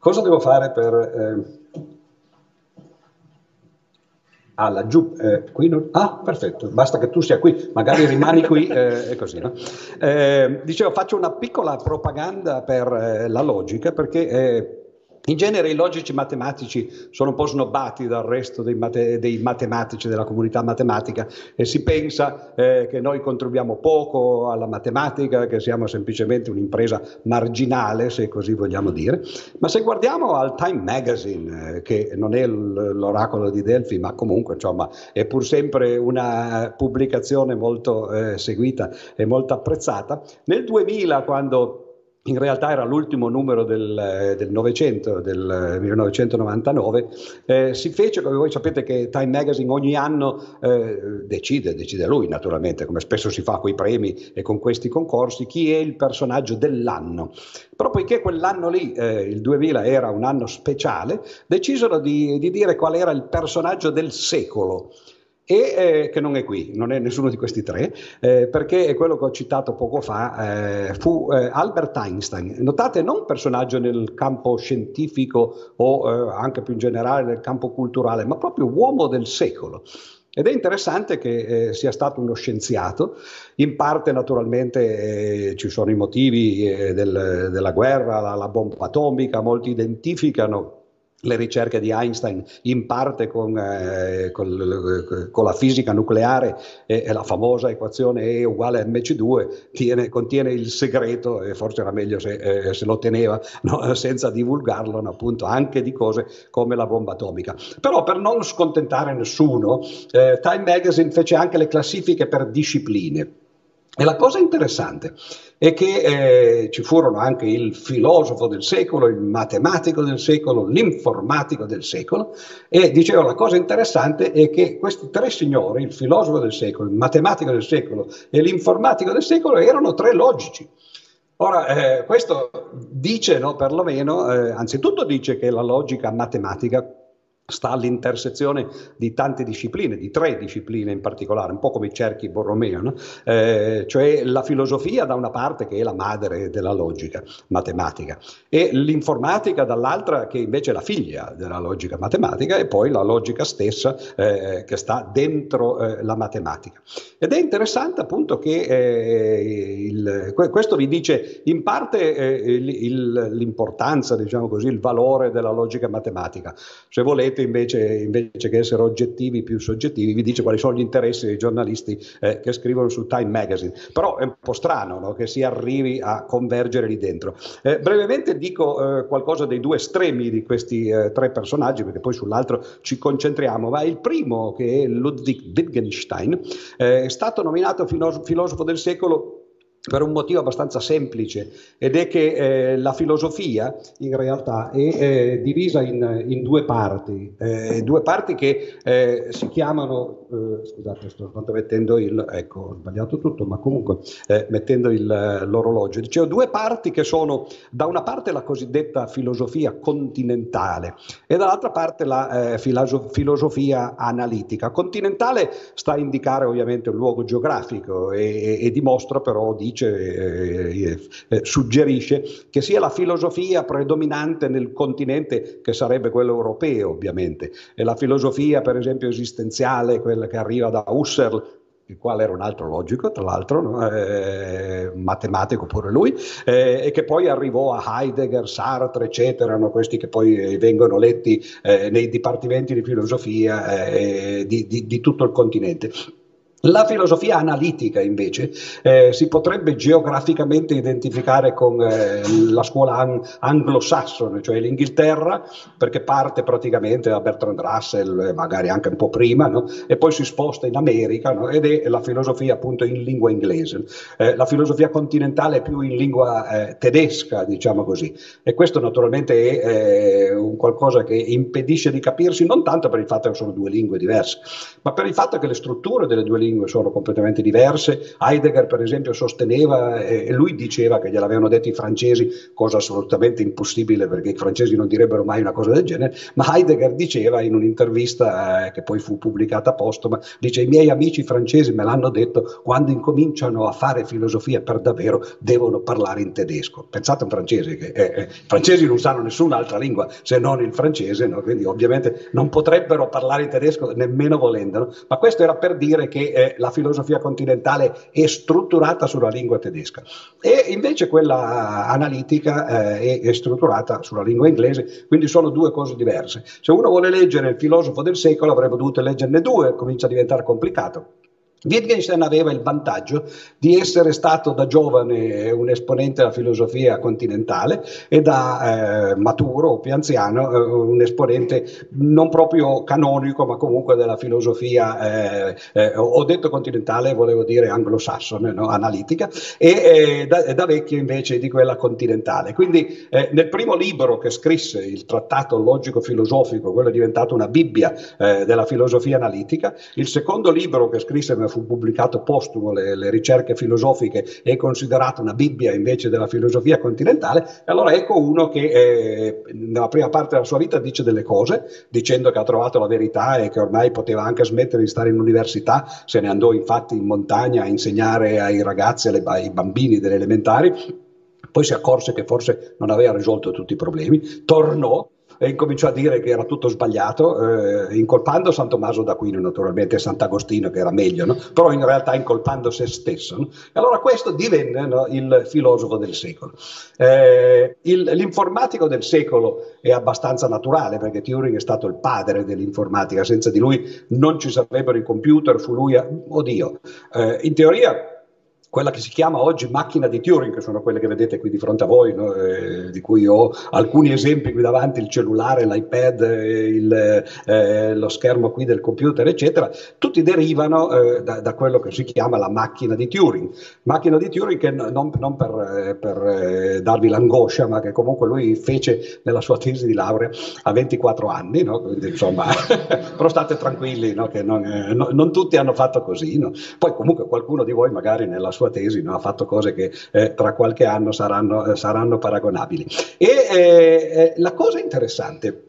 Cosa devo fare per... Eh... Ah, laggiù, eh, qui non... Ah, perfetto, basta che tu sia qui, magari rimani qui eh, e così, no? Eh, dicevo, faccio una piccola propaganda per eh, la logica perché eh, in genere i logici matematici sono un po' snobbati dal resto dei, mate- dei matematici della comunità matematica e si pensa eh, che noi contribuiamo poco alla matematica, che siamo semplicemente un'impresa marginale, se così vogliamo dire. Ma se guardiamo al Time Magazine, eh, che non è l'oracolo di Delphi, ma comunque insomma, è pur sempre una pubblicazione molto eh, seguita e molto apprezzata, nel 2000 quando in realtà era l'ultimo numero del, eh, del Novecento, del 1999, eh, si fece, come voi sapete che Time Magazine ogni anno eh, decide, decide lui naturalmente, come spesso si fa con i premi e con questi concorsi, chi è il personaggio dell'anno. Però poiché quell'anno lì, eh, il 2000, era un anno speciale, decisero di, di dire qual era il personaggio del secolo e eh, che non è qui, non è nessuno di questi tre, eh, perché quello che ho citato poco fa, eh, fu eh, Albert Einstein. Notate, non un personaggio nel campo scientifico o eh, anche più in generale nel campo culturale, ma proprio uomo del secolo. Ed è interessante che eh, sia stato uno scienziato, in parte naturalmente eh, ci sono i motivi eh, del, della guerra, la, la bomba atomica, molti identificano le ricerche di Einstein in parte con, eh, con, con la fisica nucleare e, e, la famosa equazione E uguale a mc2 tiene, contiene il segreto e forse era meglio se, eh, se lo teneva no? senza divulgarlo no? appunto anche di cose come la bomba atomica però per non scontentare nessuno eh, Time Magazine fece anche le classifiche per discipline e la cosa interessante è che eh, ci furono anche il filosofo del secolo, il matematico del secolo, l'informatico del secolo e dicevo la cosa interessante è che questi tre signori, il filosofo del secolo, il matematico del secolo e l'informatico del secolo, erano tre logici. Ora, eh, questo dice, no, perlomeno, eh, anzitutto dice che la logica matematica sta all'intersezione di tante discipline, di tre discipline in particolare, un po' come i cerchi Borromeo, no? eh, cioè la filosofia da una parte che è la madre della logica matematica e l'informatica dall'altra che invece è la figlia della logica matematica e poi la logica stessa eh, che sta dentro eh, la matematica. Ed è interessante appunto che eh, il, questo vi dice in parte eh, il, l'importanza, diciamo così, il valore della logica matematica. Se volete invece, invece, che essere oggettivi più soggettivi, vi dice quali sono gli interessi dei giornalisti eh, che scrivono su Time Magazine. Però è un po' strano no? che si arrivi a convergere lì dentro. Eh, brevemente dico eh, qualcosa dei due estremi di questi eh, tre personaggi, perché poi sull'altro ci concentriamo, ma il primo, che è Ludwig Wittgenstein, eh, è stato nominato filosofo del secolo per un motivo abbastanza semplice ed è che eh, la filosofia in realtà è eh, divisa in, in, due parti, eh, due parti che eh, si chiamano, eh, scusate sto mettendo il, ecco ho sbagliato tutto ma comunque eh, mettendo il, l'orologio, dicevo due parti che sono da una parte la cosiddetta filosofia continentale e dall'altra parte la filoso- filosofia analitica. Continentale sta a indicare ovviamente un luogo geografico e, e, e dimostra però di dice, eh, eh, suggerisce che sia la filosofia predominante nel continente, che sarebbe quello europeo ovviamente, e la filosofia per esempio esistenziale, quella che arriva da Husserl, il quale era un altro logico, tra l'altro, no? eh, matematico pure lui, eh, e che poi arrivò a Heidegger, Sartre, eccetera, no? questi che poi eh, vengono letti eh, nei dipartimenti di filosofia eh, di, di, di tutto il continente. La filosofia analitica invece eh, si potrebbe geograficamente identificare con eh, la scuola an- anglosassone, cioè l'Inghilterra, perché parte praticamente da Bertrand Russell, eh, magari anche un po' prima, no? e poi si sposta in America no? ed è la filosofia appunto in lingua inglese. Eh, la filosofia continentale è più in lingua eh, tedesca, diciamo così, e questo naturalmente è eh, un qualcosa che impedisce di capirsi non tanto per il fatto che sono due lingue diverse, ma per il fatto che le strutture delle due lingue lingue sono completamente diverse. Heidegger, per esempio, sosteneva e lui diceva che gliel'avevano detto i francesi, cosa assolutamente impossibile perché i francesi non direbbero mai una cosa del genere, ma Heidegger diceva in un'intervista eh, che poi fu pubblicata postuma, dice i miei amici francesi me l'hanno detto, quando incominciano a fare filosofia per davvero devono parlare in tedesco. Pensate a un francese che eh, eh, francesi non sanno nessun'altra lingua se non il francese, no? quindi ovviamente non potrebbero parlare in tedesco nemmeno volendolo, ma questo era per dire che eh, la filosofia continentale è strutturata sulla lingua tedesca e invece quella analitica eh, è, è strutturata sulla lingua inglese, quindi sono due cose diverse. Se uno vuole leggere il filosofo del secolo avrebbe dovuto leggerne due, comincia a diventare complicato. Wittgenstein aveva il vantaggio di essere stato da giovane un esponente della filosofia continentale e da eh, maturo o più anziano eh, un esponente non proprio canonico ma comunque della filosofia, eh, eh ho detto continentale, volevo dire anglosassone, no? analitica, e da, da, vecchio invece di quella continentale. Quindi eh, nel primo libro che scrisse, il trattato logico-filosofico, quello è diventato una Bibbia eh, della filosofia analitica, il secondo libro che scrisse fu pubblicato postumo, le, le, ricerche filosofiche, è considerato una Bibbia invece della filosofia continentale, e allora ecco uno che eh, nella prima parte della sua vita dice delle cose, dicendo che ha trovato la verità e che ormai poteva anche smettere di stare in università, se ne andò infatti in montagna a insegnare ai ragazzi, ai bambini delle elementari, poi si accorse che forse non aveva risolto tutti i problemi, tornò e incominciò a dire che era tutto sbagliato, eh, incolpando San Tommaso d'Aquino naturalmente Sant'Agostino che era meglio, no? però in realtà incolpando se stesso. No? Allora questo divenne no, il filosofo del secolo. Eh, il, l'informatico del secolo è abbastanza naturale perché Turing è stato il padre dell'informatica, senza di lui non ci sarebbero i computer, fu lui, a, oddio, eh, in teoria quella che si chiama oggi macchina di Turing, che sono quelle che vedete qui di fronte a voi, no? eh, di cui ho alcuni esempi qui davanti, il cellulare, l'iPad, eh, il, eh, lo schermo qui del computer, eccetera, tutti derivano eh, da, da, quello che si chiama la macchina di Turing. Macchina di Turing che non, non per, eh, per eh, darvi l'angoscia, ma che comunque lui fece nella sua tesi di laurea a 24 anni, no? Quindi, insomma, però state tranquilli, no? che non, no, non, tutti hanno fatto così. Poi comunque qualcuno di voi magari nella sua sua tesi, no? ha fatto cose che eh, tra qualche anno saranno, eh, saranno paragonabili. E eh, eh, la cosa interessante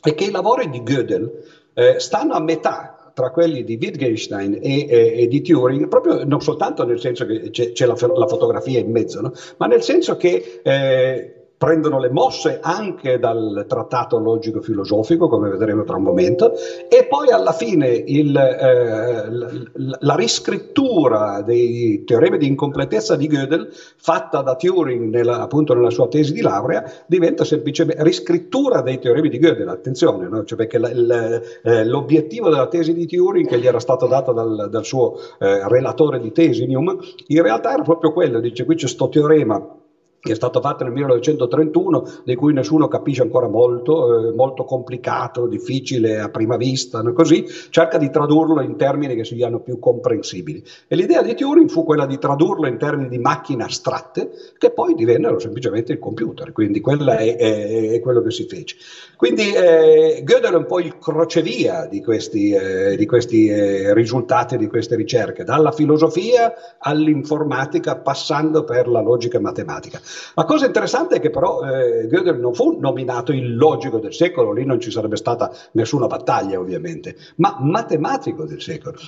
è che i lavori di Gödel stanno a metà tra quelli di Wittgenstein e, e, e, di Turing, proprio non soltanto nel senso che c'è, c'è la, la, fotografia in mezzo, no? ma nel senso che eh, prendono le mosse anche dal trattato logico-filosofico, come vedremo tra un momento, e poi alla fine il, eh, la, la, riscrittura dei teoremi di incompletezza di Gödel, fatta da Turing nella, appunto nella sua tesi di laurea, diventa semplicemente riscrittura dei teoremi di Gödel, attenzione, no? cioè perché la, il, eh, l'obiettivo della tesi di Turing, che gli era stato dato dal, dal suo eh, relatore di tesi, Newman, in realtà era proprio quello, dice qui c'è sto teorema che è stato fatto nel 1931, di cui nessuno capisce ancora molto, eh, molto complicato, difficile a prima vista, no? così, cerca di tradurlo in termini che siano più comprensibili. E l'idea di Turing fu quella di tradurlo in termini di macchine astratte, che poi divennero semplicemente il computer, quindi quello è, è, è quello che si fece. Quindi eh, Gödel è un po' il crocevia di questi, eh, di questi eh, risultati, di queste ricerche, dalla filosofia all'informatica, passando per la logica matematica. La cosa interessante è che però eh, Gödel non fu nominato il logico del secolo, lì non ci sarebbe stata nessuna battaglia ovviamente, ma matematico del secolo.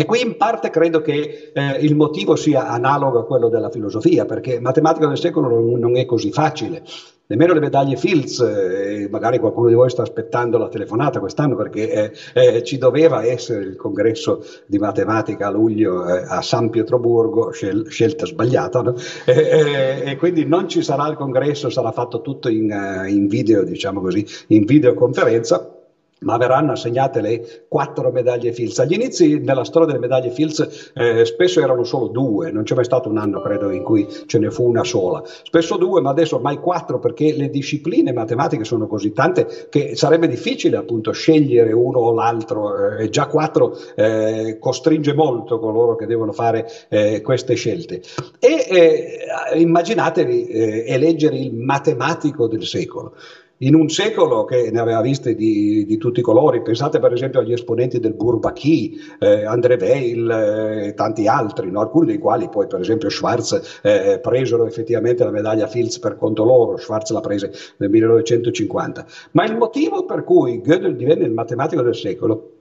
E qui in parte credo che eh, il motivo sia analogo a quello della filosofia, perché matematica del secolo non, non è così facile. Nemmeno le medaglie Fields, eh, magari qualcuno di voi sta aspettando la telefonata quest'anno perché eh, eh ci doveva essere il congresso di matematica a luglio eh, a San Pietroburgo, scel- scelta sbagliata, no? e quindi non ci sarà il congresso, sarà fatto tutto in, in video, diciamo così, in videoconferenza ma verranno assegnate le quattro medaglie Fields. Agli inizi nella storia delle medaglie Fields eh, spesso erano solo due, non c'è mai stato un anno credo in cui ce ne fu una sola, spesso due, ma adesso ormai quattro perché le discipline matematiche sono così tante che sarebbe difficile appunto scegliere uno o l'altro eh, già quattro eh, costringe molto coloro che devono fare eh, queste scelte. E eh, immaginatevi eh, eleggere il matematico del secolo. In un secolo che ne aveva viste di, di, tutti i colori, pensate per esempio agli esponenti del Bourbaki, eh, André Weil eh, e tanti altri, no? alcuni dei quali poi per esempio Schwarz eh, presero effettivamente la medaglia Fields per conto loro, Schwarz la prese nel 1950. Ma il motivo per cui Gödel divenne il matematico del secolo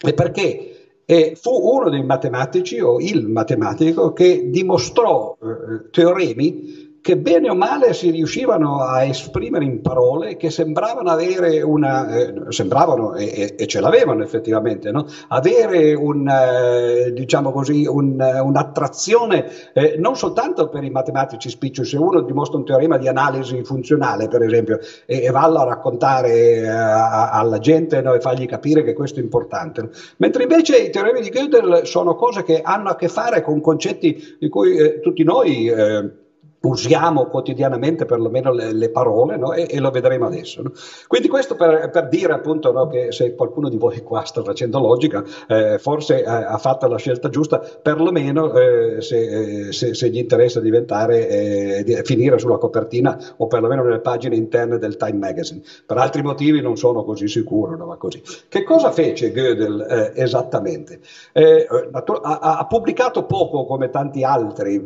è perché e fu uno dei matematici o il matematico che dimostrò eh, teoremi che bene o male si riuscivano a esprimere in parole che sembravano avere una, eh, sembravano e, e, ce l'avevano effettivamente, no? avere un, eh, diciamo così, un, un'attrazione eh, non soltanto per i matematici spiccioli, se uno dimostra un teorema di analisi funzionale per esempio e, e vallo a raccontare eh, a, alla gente no? e fargli capire che questo è importante, no? mentre invece i teoremi di Gödel sono cose che hanno a che fare con concetti di cui eh, tutti noi eh, usiamo quotidianamente perlomeno le, le parole no? e, e, lo vedremo adesso. No? Quindi questo per, per dire appunto no, che se qualcuno di voi qua sta facendo logica, eh, forse eh, ha fatto la scelta giusta, perlomeno eh, se, eh, se, se, gli interessa diventare, eh, di, finire sulla copertina o perlomeno nelle pagine interne del Time Magazine. Per altri motivi non sono così sicuro, ma così. Che cosa fece Gödel eh, esattamente? Ha, ha, pubblicato poco come tanti altri,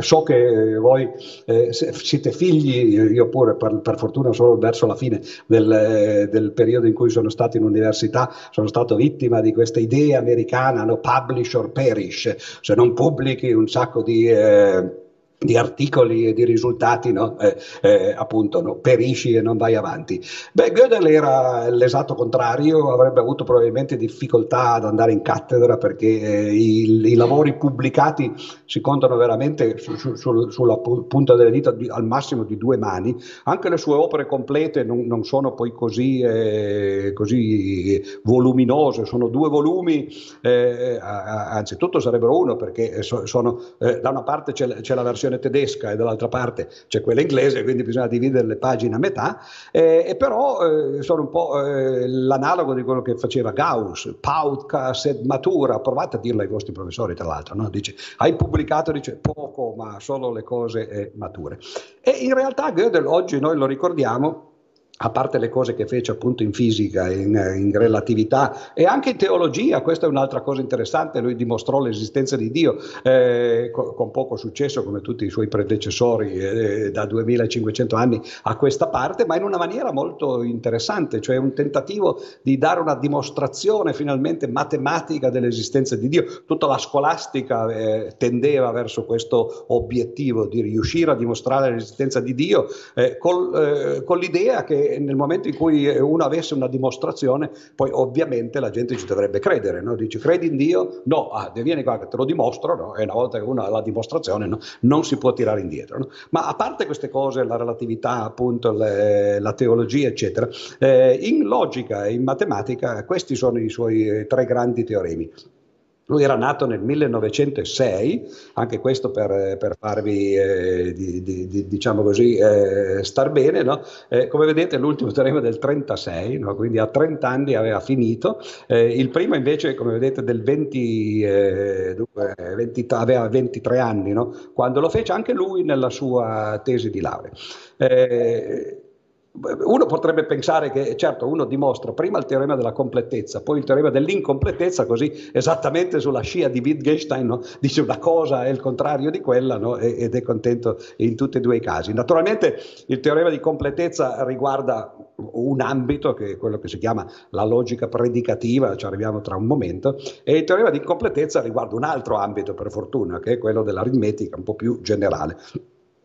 so che voi eh, siete figli, io pure per, per, fortuna solo verso la fine del, eh, del, periodo in cui sono stato in università, sono stato vittima di questa idea americana, no? publish or perish, se non pubblichi un sacco di... Eh, di articoli e di risultati, no? eh, eh, appunto no? perisci e non vai avanti. Beh, Gödel era l'esatto contrario, avrebbe avuto probabilmente difficoltà ad andare in cattedra perché eh, i, i, lavori pubblicati si contano veramente su, su, su, sulla punta delle dita di, al massimo di due mani, anche le sue opere complete non, non sono poi così, eh, così, voluminose, sono due volumi, eh, anzitutto sarebbero uno perché sono, eh, da una parte c'è, c'è la versione versione tedesca e dall'altra parte c'è quella inglese, quindi bisogna dividere le pagine a metà, eh, e però eh, sono un po' eh, l'analogo di quello che faceva Gauss, Pautka sed matura, provate a dirlo ai vostri professori tra l'altro, no? dice hai pubblicato dice, poco ma solo le cose eh, mature. E in realtà Gödel oggi noi lo ricordiamo a parte le cose che fece appunto in fisica, in, in, relatività e anche in teologia, questa è un'altra cosa interessante, lui dimostrò l'esistenza di Dio eh, con, con, poco successo come tutti i suoi predecessori eh, da 2500 anni a questa parte, ma in una maniera molto interessante, cioè un tentativo di dare una dimostrazione finalmente matematica dell'esistenza di Dio. Tutta la scolastica eh, tendeva verso questo obiettivo di riuscire a dimostrare l'esistenza di Dio eh, col, eh, con l'idea che nel momento in cui uno avesse una dimostrazione, poi ovviamente la gente ci dovrebbe credere, no? dici credi in Dio? No, ah, vieni qua che te lo dimostro, no? e una volta che uno ha la dimostrazione no? non si può tirare indietro. Ma a parte queste cose, la relatività, appunto, le, la teologia, eccetera, eh, in logica e in matematica questi sono i suoi tre grandi teoremi. Lui era nato nel 1906, anche questo per, per farvi, eh, di, di, di, diciamo così, eh, star bene. No? Eh, come vedete l'ultimo teorema del 36, no? quindi a 30 anni aveva finito. Eh, il primo invece, come vedete, del 20, 20 aveva 23 anni, no? quando lo fece anche lui nella sua tesi di laurea. Eh, uno potrebbe pensare che, certo, uno dimostra prima il teorema della completezza, poi il teorema dell'incompletezza, così esattamente sulla scia di Wittgenstein no? dice una cosa è il contrario di quella no? ed è contento in tutti e due i casi. Naturalmente il teorema di completezza riguarda un ambito che è quello che si chiama la logica predicativa, ci arriviamo tra un momento, e il teorema di incompletezza riguarda un altro ambito per fortuna, che è quello dell'aritmetica un po' più generale.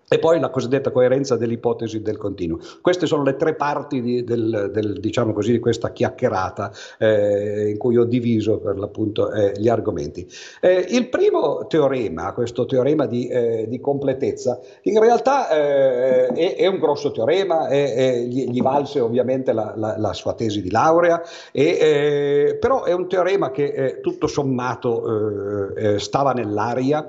E poi la cosiddetta coerenza dell'ipotesi del continuo. Queste sono le tre parti di, del, del, diciamo così, di questa chiacchierata eh, in cui ho diviso per l'appunto eh, gli argomenti. Eh, il primo teorema, questo teorema di, eh, di completezza, in realtà eh, è, è, un grosso teorema, è, è, gli, gli, valse ovviamente la, la, la, sua tesi di laurea, eh, però è un teorema che tutto sommato stava nell'aria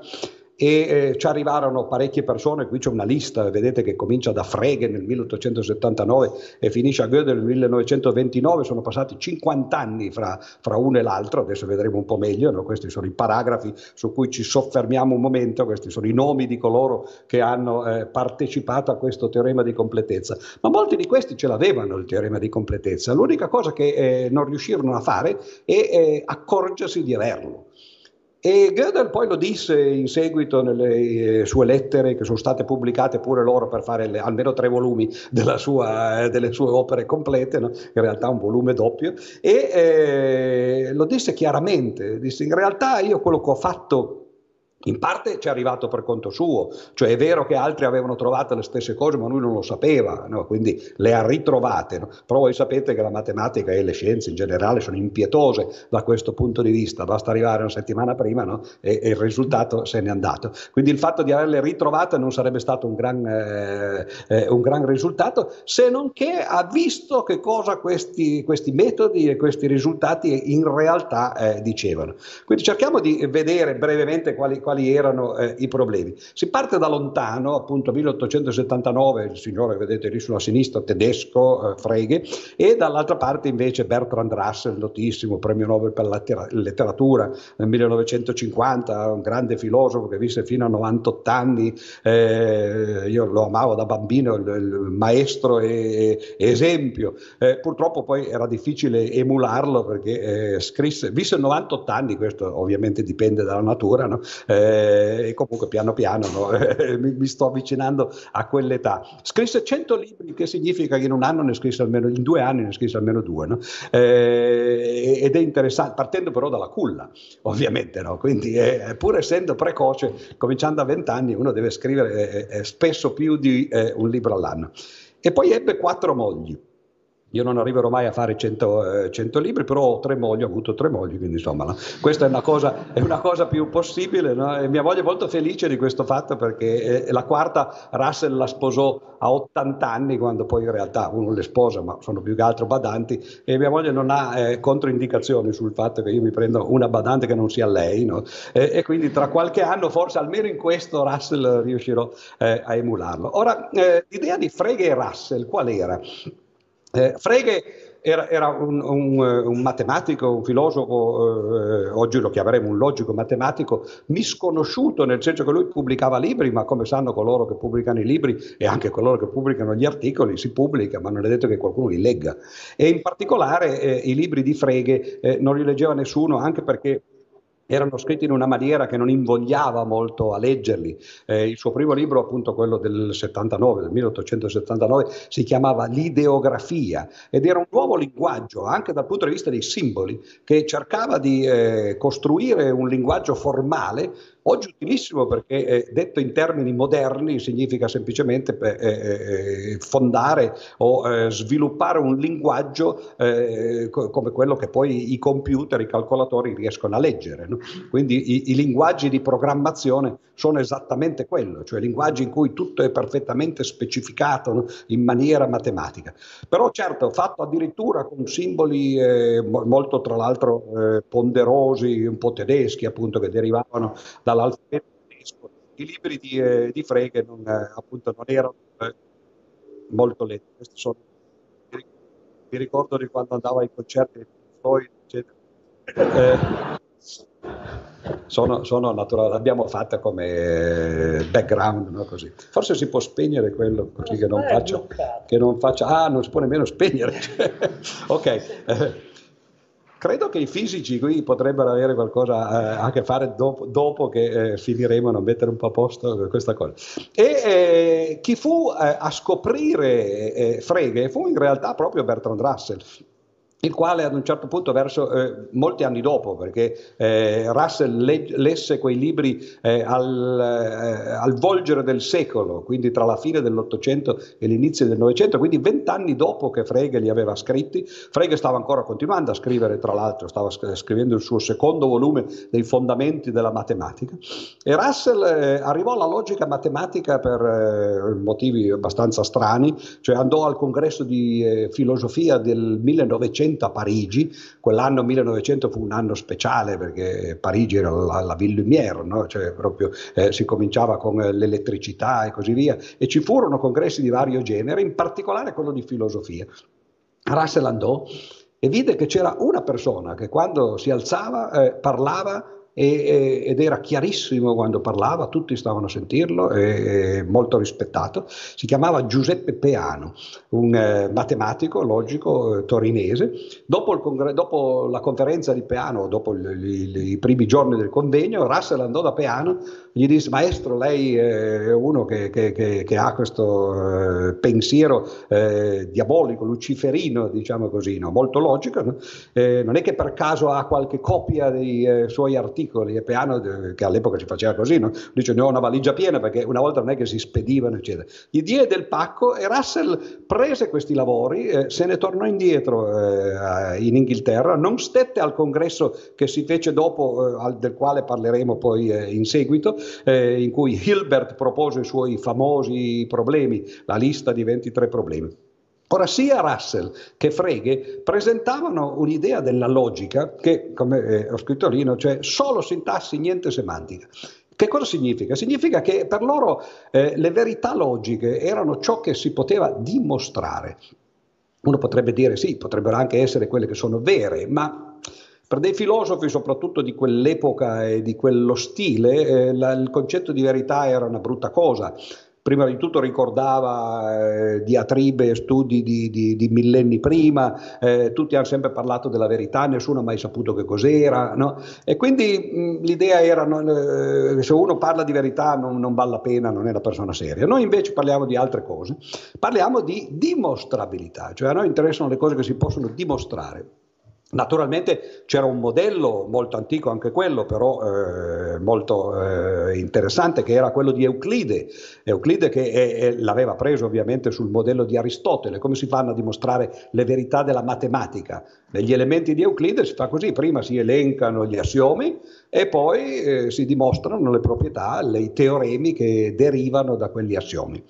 e eh, ci arrivarono parecchie persone, qui c'è una lista, vedete che comincia da Frege nel 1879 e finisce a Goethe nel 1929, sono passati 50 anni fra, fra uno e l'altro, adesso vedremo un po' meglio, no? questi sono i paragrafi su cui ci soffermiamo un momento, questi sono i nomi di coloro che hanno eh, partecipato a questo teorema di completezza, ma molti di questi ce l'avevano il teorema di completezza, l'unica cosa che eh, non riuscirono a fare è eh, accorgersi di averlo. E Gödel poi lo disse in seguito nelle eh, sue lettere che sono state pubblicate pure loro per fare le, almeno tre volumi sua, eh, delle sue opere complete, no? in realtà un volume doppio, e eh, lo disse chiaramente, disse in realtà io quello che ho fatto in parte ci è arrivato per conto suo, cioè è vero che altri avevano trovato le stesse cose ma lui non lo sapeva, no? quindi le ha ritrovate, no? però voi sapete che la matematica e le scienze in generale sono impietose da questo punto di vista, basta arrivare una settimana prima no? e, e, il risultato se n'è andato. Quindi il fatto di averle ritrovate non sarebbe stato un gran, eh, eh, un gran risultato se non che ha visto che cosa questi, questi metodi e questi risultati in realtà eh, dicevano. Quindi cerchiamo di vedere brevemente quali quali erano eh, i problemi. Si parte da lontano, appunto 1879, il signore vedete lì sulla sinistra, tedesco, eh, Frege, e dall'altra parte invece Bertrand Russell, notissimo premio Nobel per la letteratura nel 1950, un grande filosofo che visse fino a 98 anni, eh, io lo amavo da bambino, il, il maestro e, e esempio. Eh, purtroppo poi era difficile emularlo perché eh, scrisse, visse 98 anni, questo ovviamente dipende dalla natura, no? Eh, e comunque piano piano no? mi, mi, sto avvicinando a quell'età. Scrisse 100 libri, che significa che in un anno ne scrisse almeno, in due anni ne scrisse almeno due, no? eh, ed è interessante, partendo però dalla culla, ovviamente, no? quindi eh, pur essendo precoce, cominciando a 20 anni, uno deve scrivere eh, eh, spesso più di un libro all'anno. E poi ebbe quattro mogli. Io non arriverò mai a fare 100, eh, 100 libri, però ho tre mogli, ho avuto tre mogli, quindi insomma no? questa è una cosa, è una cosa più possibile. No? Mia moglie è molto felice di questo fatto perché eh, la quarta Russell la sposò a 80 anni, quando poi in realtà uno le sposa, ma sono più che altro badanti, e mia moglie non ha eh, controindicazioni sul fatto che io mi prenda una badante che non sia lei. No? E, e, quindi tra qualche anno, forse almeno in questo, Russell riuscirò eh, a emularlo. Ora, eh, l'idea di Frege e Russell qual era? Eh, Frege era, era un, un, un, matematico, un filosofo, eh, oggi lo chiameremo un logico matematico, misconosciuto, nel senso che lui pubblicava libri, ma come sanno coloro che pubblicano i libri e anche coloro che pubblicano gli articoli, si pubblica, ma non è detto che qualcuno li legga. E in particolare eh, i libri di Frege eh, non li leggeva nessuno, anche perché erano scritti in una maniera che non invogliava molto a leggerli. Eh, il suo primo libro, appunto quello del 79, del 1879, si chiamava L'ideografia ed era un nuovo linguaggio, anche dal punto di vista dei simboli, che cercava di eh, costruire un linguaggio formale Oggi utilissimo perché eh, detto in termini moderni significa semplicemente eh, eh, fondare o eh, sviluppare un linguaggio eh, co- come quello che poi i computer, i calcolatori riescono a leggere. No? Quindi i, i, linguaggi di programmazione sono esattamente quello, cioè linguaggi in cui tutto è perfettamente specificato no? in maniera matematica. Però certo, fatto addirittura con simboli eh, molto tra l'altro ponderosi, un po' tedeschi appunto che derivavano dall'alfabeto tedesco. I libri di, eh, di Frege non, eh, appunto, non erano eh, molto letti. Questi sono, mi ricordo di quando andavo ai concerti di Floyd, eccetera. Eh, sono, sono naturali, l'abbiamo fatta come background, no? così. Forse si può spegnere quello così che non, faccia, che non faccia, ah, non si può nemmeno spegnere. ok. Credo che i fisici qui potrebbero avere qualcosa eh, a che fare dopo, dopo che eh, finiremo a mettere un po' a posto questa cosa. E eh, chi fu eh, a scoprire eh, Frege fu in realtà proprio Bertrand Russell il quale ad un certo punto, verso eh, molti anni dopo, perché eh, Russell le- lesse quei libri eh, al, eh, al, volgere del secolo, quindi tra la fine dell'Ottocento e l'inizio del Novecento, quindi vent'anni dopo che Frege li aveva scritti. Frege stava ancora continuando a scrivere, tra l'altro, stava scrivendo il suo secondo volume dei fondamenti della matematica. E Russell eh, arrivò alla logica matematica per eh, motivi abbastanza strani, cioè andò al congresso di filosofia del 1900 1900 a Parigi, quell'anno 1900 fu un anno speciale perché Parigi era la, la Ville Lumière, no? cioè proprio eh, si cominciava con l'elettricità e così via, e ci furono congressi di vario genere, in particolare quello di filosofia. Russell andò e vide che c'era una persona che quando si alzava eh, parlava e, ed era chiarissimo quando parlava, tutti stavano a sentirlo, e, molto rispettato. Si chiamava Giuseppe Peano, un eh, matematico logico eh, torinese. Dopo, congre- dopo, la conferenza di Peano, dopo i primi giorni del convegno, Russell andò da Peano gli disse: Maestro, lei è uno che, che, che, che ha questo eh, pensiero eh, diabolico, luciferino, diciamo così, no? molto logico. No? Eh, non è che per caso ha qualche copia dei eh, suoi articoli e piano che all'epoca si faceva così, no? dice ne ho una valigia piena perché una volta non è che si spedivano eccetera. Gli diede il pacco e Russell prese questi lavori, eh, se ne tornò indietro eh, in Inghilterra, non stette al congresso che si fece dopo, eh, del quale parleremo poi eh, in seguito, eh, in cui Hilbert propose i suoi famosi problemi, la lista di 23 problemi. Ora, sia Russell che Frege presentavano un'idea della logica che, come eh, ho scritto lì, cioè solo sintassi, niente semantica. Che cosa significa? Significa che per loro eh, le verità logiche erano ciò che si poteva dimostrare. Uno potrebbe dire sì, potrebbero anche essere quelle che sono vere, ma per dei filosofi, soprattutto di quell'epoca e di quello stile, eh, la, il concetto di verità era una brutta cosa prima di tutto ricordava eh, diatribe e studi di, di, di, millenni prima, eh, tutti hanno sempre parlato della verità, nessuno ha mai saputo che cos'era, no? e quindi mh, l'idea era che eh, se uno parla di verità non, non vale la pena, non è una persona seria. Noi invece parliamo di altre cose, parliamo di dimostrabilità, cioè a noi interessano le cose che si possono dimostrare. Naturalmente c'era un modello molto antico anche quello, però eh, molto eh, interessante, che era quello di Euclide. Euclide che è, è, l'aveva preso ovviamente sul modello di Aristotele. Come si fanno a dimostrare le verità della matematica? Negli elementi di Euclide si fa così, prima si elencano gli assiomi e poi eh, si dimostrano le proprietà, i teoremi che derivano da quegli assiomi.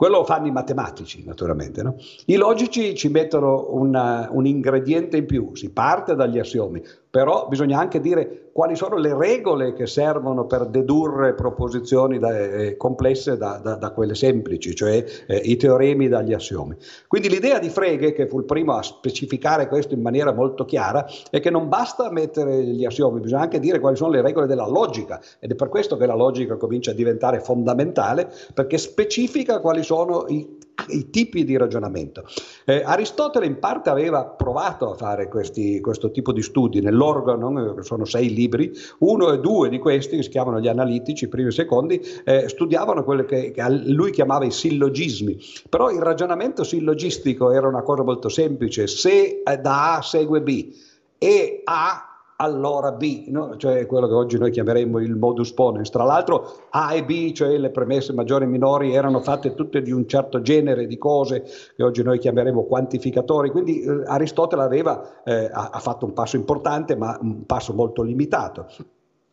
Quello lo fanno i matematici, naturalmente. No? I logici ci mettono una, un ingrediente in più, si parte dagli assiomi, però bisogna anche dire quali sono le regole che servono per dedurre proposizioni da, eh, complesse da, da, da, quelle semplici, cioè eh, i teoremi dagli assiomi. Quindi l'idea di Frege, che fu il primo a specificare questo in maniera molto chiara, è che non basta mettere gli assiomi, bisogna anche dire quali sono le regole della logica ed è per questo che la logica comincia a diventare fondamentale, perché specifica quali sono i i tipi di ragionamento. Eh, Aristotele in parte aveva provato a fare questi, questo tipo di studi nell'organo, eh, sono sei libri, uno e due di questi, che si chiamano gli analitici, primi e secondi, eh, studiavano quello che, che, lui chiamava i sillogismi, però il ragionamento sillogistico era una cosa molto semplice, se da A segue B e A allora B, no? cioè quello che oggi noi chiameremmo il modus ponens. Tra l'altro A e B, cioè le premesse maggiori e minori, erano fatte tutte di un certo genere di cose che oggi noi chiameremo quantificatori, quindi eh, Aristotele aveva, eh, ha, ha fatto un passo importante ma un passo molto limitato.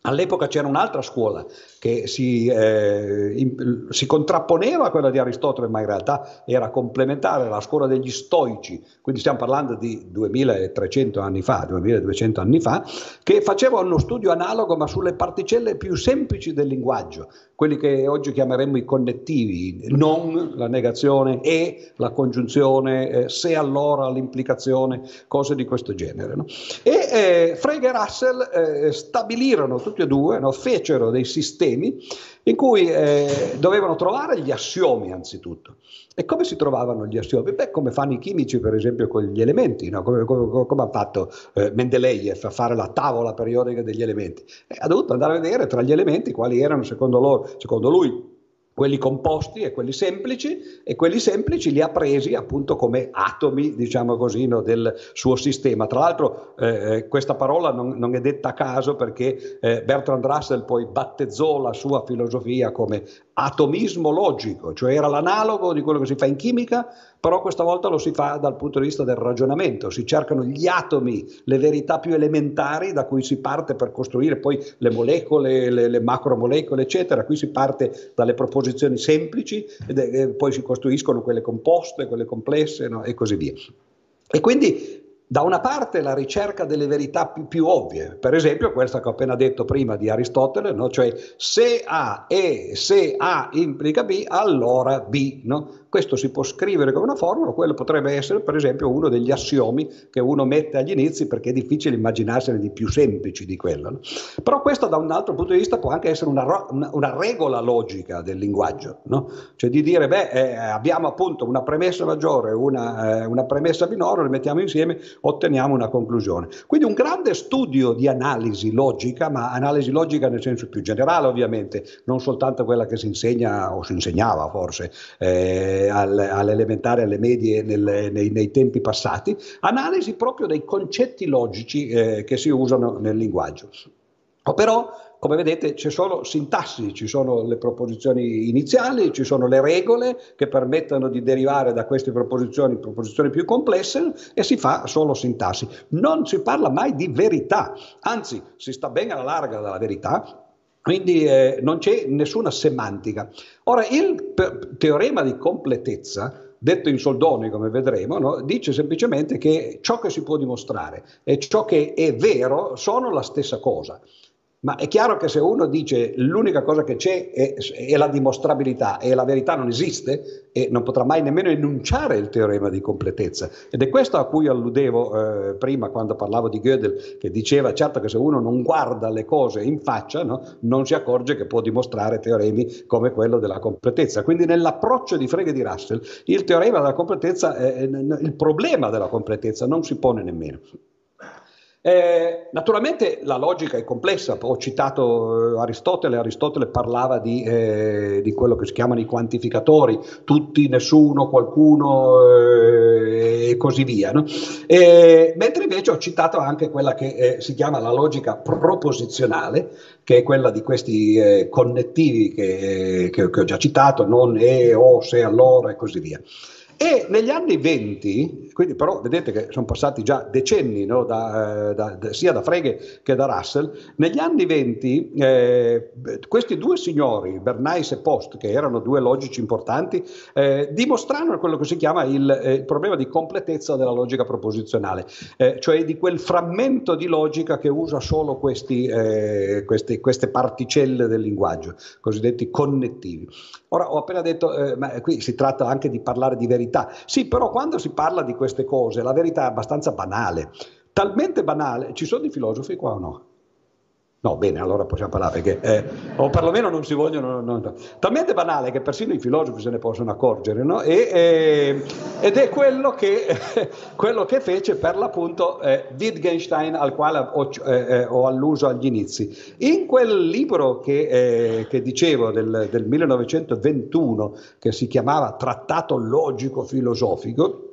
All'epoca c'era un'altra scuola che si, eh, in, si, contrapponeva a quella di Aristotele, ma in realtà era complementare alla scuola degli stoici, quindi stiamo parlando di 2300 anni fa, 2200 anni fa, che faceva uno studio analogo ma sulle particelle più semplici del linguaggio, quelli che oggi chiameremmo i connettivi, non la negazione e la congiunzione, eh, se allora l'implicazione, cose di questo genere. No? E eh, Frege e Russell eh, stabilirono tutti e due, no? fecero dei sistemi in cui eh, dovevano trovare gli assiomi anzitutto. E come si trovavano gli assiomi? Beh, come fanno i chimici per esempio con gli elementi, no? come, come, come, ha fatto eh, Mendeleev a fare la tavola periodica degli elementi. E ha dovuto andare a vedere tra gli elementi quali erano secondo, loro, secondo lui quelli composti e quelli semplici, e quelli semplici li ha presi appunto come atomi, diciamo così, no, del suo sistema. Tra l'altro eh, eh, questa parola non, non, è detta a caso perché eh, Bertrand Russell poi battezzò la sua filosofia come atomismo logico, cioè era l'analogo di quello che si fa in chimica, però questa volta lo si fa dal punto di vista del ragionamento, si cercano gli atomi, le verità più elementari da cui si parte per costruire poi le molecole, le, le macromolecole, eccetera. Qui si parte dalle proposizioni semplici e poi si costruiscono quelle composte, quelle complesse no? e così via. E quindi da una parte la ricerca delle verità più, più, ovvie, per esempio questa che ho appena detto prima di Aristotele, no? cioè se A e se A implica B, allora B. No? Questo si può scrivere come una formula, quello potrebbe essere per esempio uno degli assiomi che uno mette agli inizi perché è difficile immaginarsene di più semplici di quello. No? Però questo da un altro punto di vista può anche essere una, una, una regola logica del linguaggio, no? cioè di dire beh eh, abbiamo appunto una premessa maggiore e una, eh, una premessa minore, le mettiamo insieme, otteniamo una conclusione. Quindi un grande studio di analisi logica, ma analisi logica nel senso più generale ovviamente, non soltanto quella che si insegna o si insegnava forse. Eh, all'elementare, alle medie nel, nei, nei, tempi passati, analisi proprio dei concetti logici eh, che si usano nel linguaggio. Però, come vedete, c'è solo sintassi, ci sono le proposizioni iniziali, ci sono le regole che permettono di derivare da queste proposizioni proposizioni più complesse e si fa solo sintassi. Non si parla mai di verità, anzi si sta ben alla larga dalla verità, quindi eh, non c'è nessuna semantica. Ora, il teorema di completezza, detto in soldoni come vedremo, no, dice semplicemente che ciò che si può dimostrare e ciò che è vero sono la stessa cosa. Ma è chiaro che se uno dice l'unica cosa che c'è è, è, la dimostrabilità e la verità non esiste, e non potrà mai nemmeno enunciare il teorema di completezza. Ed è questo a cui alludevo eh, prima quando parlavo di Gödel, che diceva certo che se uno non guarda le cose in faccia, no, non si accorge che può dimostrare teoremi come quello della completezza. Quindi nell'approccio di Frege di Russell, il teorema della completezza, eh, il problema della completezza non si pone nemmeno. Eh, naturalmente la logica è complessa, ho citato eh, Aristotele, Aristotele parlava di, eh, di, quello che si chiamano i quantificatori, tutti, nessuno, qualcuno eh, e così via. No? mentre invece ho citato anche quella che eh, si chiama la logica proposizionale, che è quella di questi eh, connettivi che, che, che ho già citato, non e, o, se, allora e così via. E negli anni 20, quindi però vedete che sono passati già decenni no, da, eh, da, da, sia da Frege che da Russell, negli anni 20 eh, questi due signori, Bernays e Post, che erano due logici importanti, eh, dimostrarono quello che si chiama il, eh, il, problema di completezza della logica proposizionale, eh, cioè di quel frammento di logica che usa solo questi, eh, questi, queste particelle del linguaggio, cosiddetti connettivi. Ora ho appena detto, ma qui si tratta anche di parlare di verità. Sì, però quando si parla di queste cose la verità è abbastanza banale, talmente banale, ci sono i filosofi qua o no? No, bene, allora possiamo parlare perché, eh, o perlomeno non si vogliono, non, no. talmente banale che persino i filosofi se ne possono accorgere, no? e, eh, ed è quello che, quello che, fece per l'appunto eh, Wittgenstein al quale ho, eh, eh, ho, alluso agli inizi. In quel libro che, che dicevo del, del 1921, che si chiamava Trattato logico filosofico,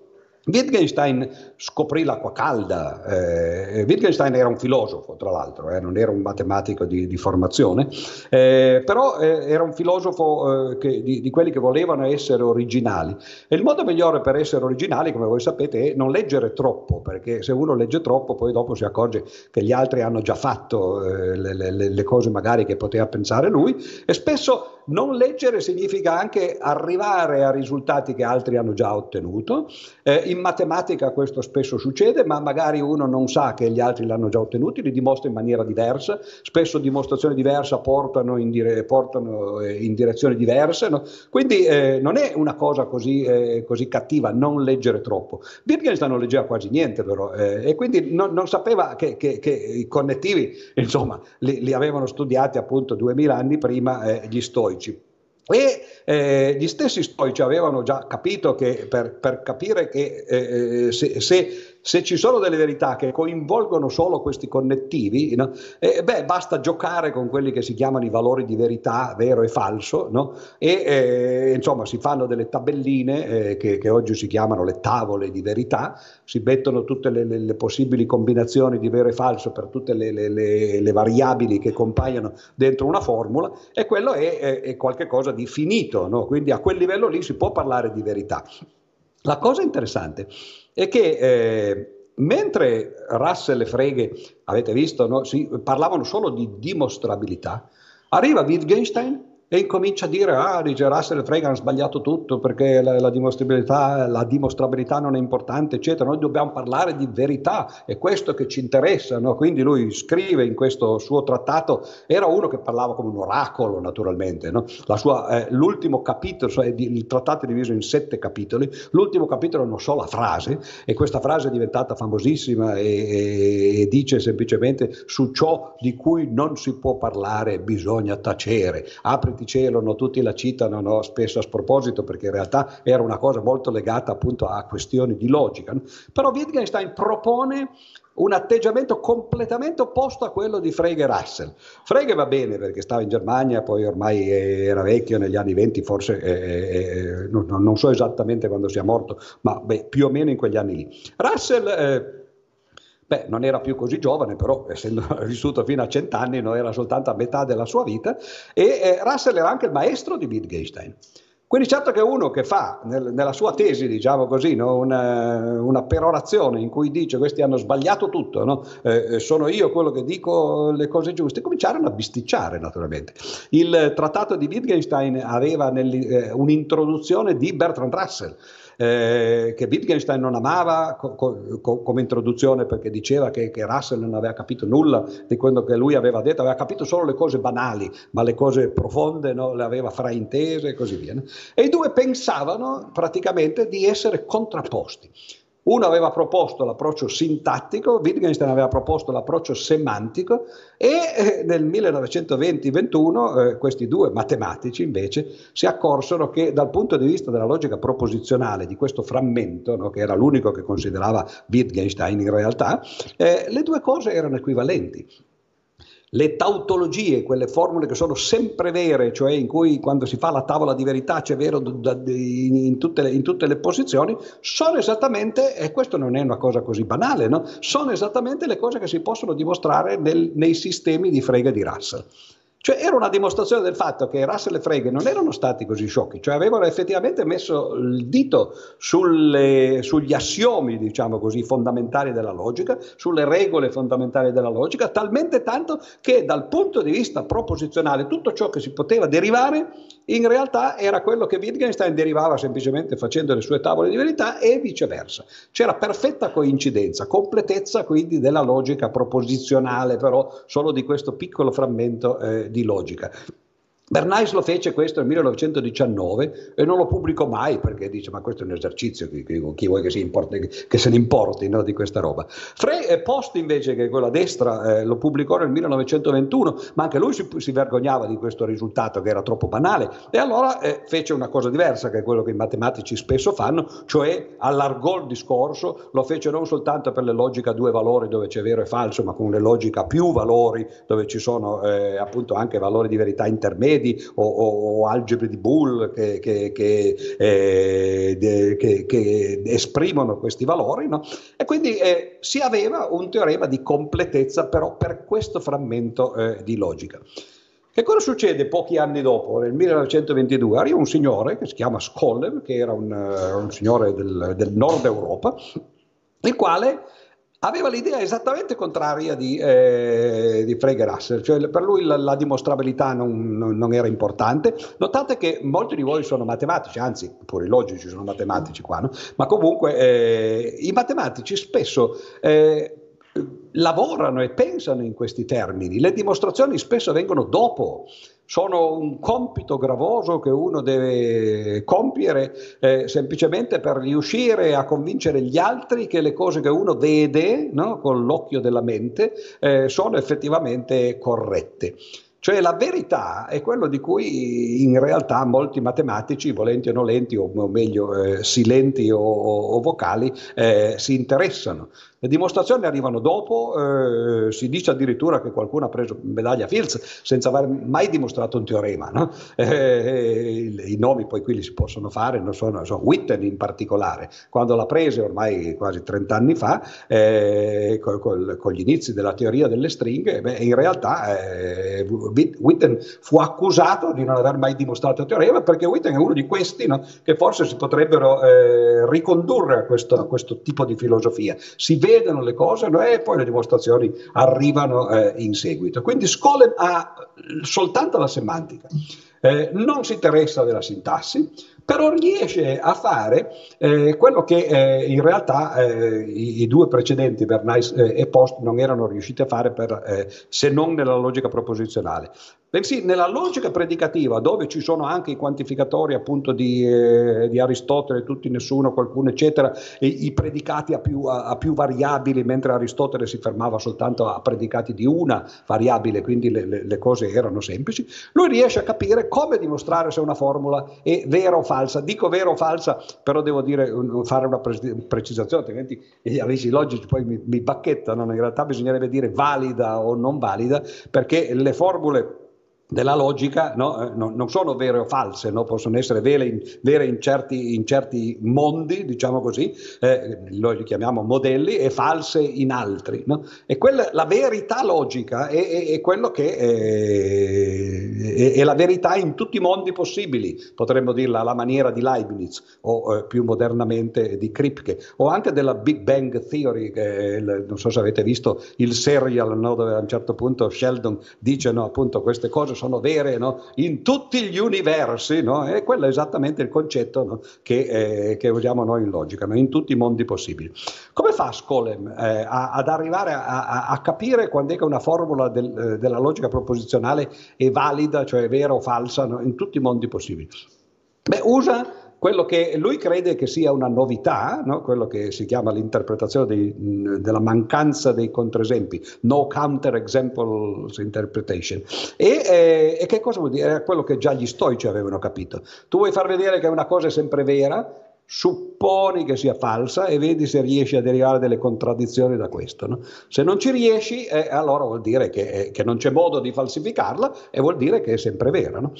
Wittgenstein scoprì l'acqua calda. Eh, Wittgenstein era un filosofo, tra l'altro, eh, non era un matematico di, di formazione, eh, però eh, era un filosofo eh, che, di, di, quelli che volevano essere originali. E il modo migliore per essere originali, come voi sapete, è non leggere troppo, perché se uno legge troppo, poi dopo si accorge che gli altri hanno già fatto eh, le, le, le cose magari che poteva pensare lui, e spesso non leggere significa anche arrivare a risultati che altri hanno già ottenuto. Eh, in matematica questo spesso succede, ma magari uno non sa che gli altri l'hanno già ottenuti, li dimostra in maniera diversa. Spesso dimostrazioni diverse portano in, dire- portano eh, in direzioni diverse. No? Quindi eh, non è una cosa così, eh, così, cattiva non leggere troppo. Wittgenstein non leggeva quasi niente, però, eh, e quindi non, non sapeva che, che, che, i connettivi, insomma, li, li, avevano studiati appunto duemila anni prima eh, gli stoi stoici. E eh, gli stessi stoici avevano già capito che per, per capire che eh, eh se, se se ci sono delle verità che coinvolgono solo questi connettivi, no? eh, beh, basta giocare con quelli che si chiamano i valori di verità, vero e falso, no? e eh, insomma si fanno delle tabelline eh, che, che, oggi si chiamano le tavole di verità, si mettono tutte le, le, le possibili combinazioni di vero e falso per tutte le, le variabili che compaiono dentro una formula e quello è, è, è qualcosa di finito, no? quindi a quel livello lì si può parlare di verità. La cosa interessante è che eh, mentre Russell e Frege, avete visto, no, si, parlavano solo di dimostrabilità, arriva Wittgenstein e incomincia a dire, ah, dice Russell e Frege hanno sbagliato tutto perché la, la, dimostrabilità, la, dimostrabilità, non è importante, eccetera, noi dobbiamo parlare di verità, è questo che ci interessa, no? quindi lui scrive in questo suo trattato, era uno che parlava come un oracolo naturalmente, no? sua, eh, l'ultimo capitolo, cioè il trattato è diviso in sette capitoli, l'ultimo capitolo è una sola frase e questa frase è diventata famosissima e, e, e dice semplicemente su ciò di cui non si può parlare bisogna tacere, apriti no? tutti la citano no? spesso a sproposito perché in realtà era una cosa molto legata appunto a questioni di logica. No? Però Wittgenstein propone un atteggiamento completamente opposto a quello di Frege e Russell. Frege va bene perché stava in Germania, poi ormai era vecchio negli anni 20, forse eh, eh, eh non, non, so esattamente quando sia morto, ma beh, più o meno in quegli anni lì. Russell eh, Beh, non era più così giovane, però essendo vissuto fino a cent'anni non era soltanto a metà della sua vita e eh, Russell era anche il maestro di Wittgenstein. Quindi certo che uno che fa nel, nella sua tesi, diciamo così, no, una, una, perorazione in cui dice questi hanno sbagliato tutto, no? eh, sono io quello che dico le cose giuste, cominciarono a bisticciare naturalmente. Il trattato di Wittgenstein aveva nel, eh, un'introduzione di Bertrand Russell, eh, che Wittgenstein non amava co- co- come introduzione perché diceva che, che, Russell non aveva capito nulla di quello che lui aveva detto, aveva capito solo le cose banali, ma le cose profonde no, le aveva fraintese e così via. E i due pensavano praticamente di essere contrapposti. Uno aveva proposto l'approccio sintattico, Wittgenstein aveva proposto l'approccio semantico e eh, nel 1920-21 eh, questi due matematici invece si accorsero che dal punto di vista della logica proposizionale di questo frammento, no, che era l'unico che considerava Wittgenstein in realtà, eh, le due cose erano equivalenti le tautologie, quelle formule che sono sempre vere, cioè in cui quando si fa la tavola di verità c'è vero in tutte le, in tutte le posizioni, sono esattamente, e questo non è una cosa così banale, no? sono esattamente le cose che si possono dimostrare nel, nei sistemi di frega di Russell. Cioè era una dimostrazione del fatto che Russell e Frege non erano stati così sciocchi, cioè avevano effettivamente messo il dito sulle, sugli assiomi, diciamo così, fondamentali della logica, sulle regole fondamentali della logica, talmente tanto che dal punto di vista proposizionale tutto ciò che si poteva derivare in realtà era quello che Wittgenstein derivava semplicemente facendo le sue tavole di verità e viceversa. C'era perfetta coincidenza, completezza quindi della logica proposizionale, però solo di questo piccolo frammento eh, di logica. Bernays lo fece questo nel 1919 e non lo pubblicò mai perché dice ma questo è un esercizio, chi, chi vuoi che, importi, che se ne importi no, di questa roba. Frey eh, Post invece che quella destra eh, lo pubblicò nel 1921 ma anche lui si, si, vergognava di questo risultato che era troppo banale e allora eh, fece una cosa diversa che è quello che i matematici spesso fanno, cioè allargò il discorso, lo fece non soltanto per le logiche a due valori dove c'è vero e falso ma con le logiche a più valori dove ci sono eh, appunto anche valori di verità intermedi Archimedi o, o, o algebre di Boole che, che, che, eh, de, che, esprimono questi valori, no? e quindi eh, si aveva un teorema di completezza però per questo frammento eh, di logica. Che cosa succede pochi anni dopo, nel 1922? Arriva un signore che si chiama Skollev, che era un, un signore del, del nord Europa, il quale aveva l'idea esattamente contraria di, eh, di Russell, cioè per lui la, la dimostrabilità non, non, non, era importante. Notate che molti di voi sono matematici, anzi pure i logici sono matematici qua, no? ma comunque eh, i matematici spesso... Eh, lavorano e pensano in questi termini, le dimostrazioni spesso vengono dopo, sono un compito gravoso che uno deve compiere eh, semplicemente per riuscire a convincere gli altri che le cose che uno vede no, con l'occhio della mente eh, sono effettivamente corrette. Cioè la verità è quello di cui in realtà molti matematici, volenti o nolenti, o, meglio eh, silenti o, o vocali, eh, si interessano. Le dimostrazioni arrivano dopo, eh, si dice addirittura che qualcuno ha preso medaglia Fields senza aver mai dimostrato un teorema. No? Eh, I nomi poi qui li si possono fare, non sono, so, Witten in particolare, quando l'ha presa ormai quasi 30 anni fa, eh, col, col, con gli inizi della teoria delle stringhe, beh, in realtà eh, Witten fu accusato di non aver mai dimostrato il teorema perché Witten è uno di questi no, che forse si potrebbero eh, ricondurre a questo, a questo tipo di filosofia. Si vede vedono le cose no? e poi le dimostrazioni arrivano eh, in seguito. Quindi Skolem ha soltanto la semantica. eh, non si interessa della sintassi, però riesce a fare eh, quello che eh, in realtà eh, i, i, due precedenti, Bernays eh, e Post, non erano riusciti a fare per, eh, se non nella logica proposizionale. Bensì nella logica predicativa, dove ci sono anche i quantificatori appunto di, eh, di Aristotele, tutti, nessuno, qualcuno, eccetera, i, predicati a più, a, a più, variabili, mentre Aristotele si fermava soltanto a predicati di una variabile, quindi le, le, le cose erano semplici, lui riesce a capire come dimostrare se una formula è vera o falsa. Dico vera o falsa, però devo dire, fare una precisazione, altrimenti gli amici logici poi mi, mi bacchettano, in realtà bisognerebbe dire valida o non valida, perché le formule della logica no? eh, no, non sono vere o false, no? possono essere vere, in, vere in, certi, in, certi, mondi, diciamo così, eh, lo chiamiamo modelli, e false in altri. E quella, la verità logica è, è, è quello che è, è, la verità in tutti i mondi possibili, potremmo dirla alla maniera di Leibniz o eh, più modernamente di Kripke, o anche della Big Bang Theory, che, non so se avete visto il serial dove a un certo punto Sheldon dice appunto queste cose sono vere no? in tutti gli universi, no? e quello è esattamente il concetto no? che, eh, che, usiamo noi in logica, in tutti i mondi possibili. Come fa Skolem eh, a, ad arrivare a, a, a, capire quando è che una formula del, eh, della logica proposizionale è valida, cioè vera o falsa, in tutti i mondi possibili? Beh, usa quello che lui crede che sia una novità, no? quello che si chiama l'interpretazione dei, della mancanza dei controesempi, no counter examples interpretation. E, eh, e, che cosa vuol dire? Era quello che già gli stoici avevano capito. Tu vuoi far vedere che una cosa è sempre vera, supponi che sia falsa e vedi se riesci a derivare delle contraddizioni da questo. No? Se non ci riesci, eh, allora vuol dire che, eh, che, non c'è modo di falsificarla e vuol dire che è sempre vera. No?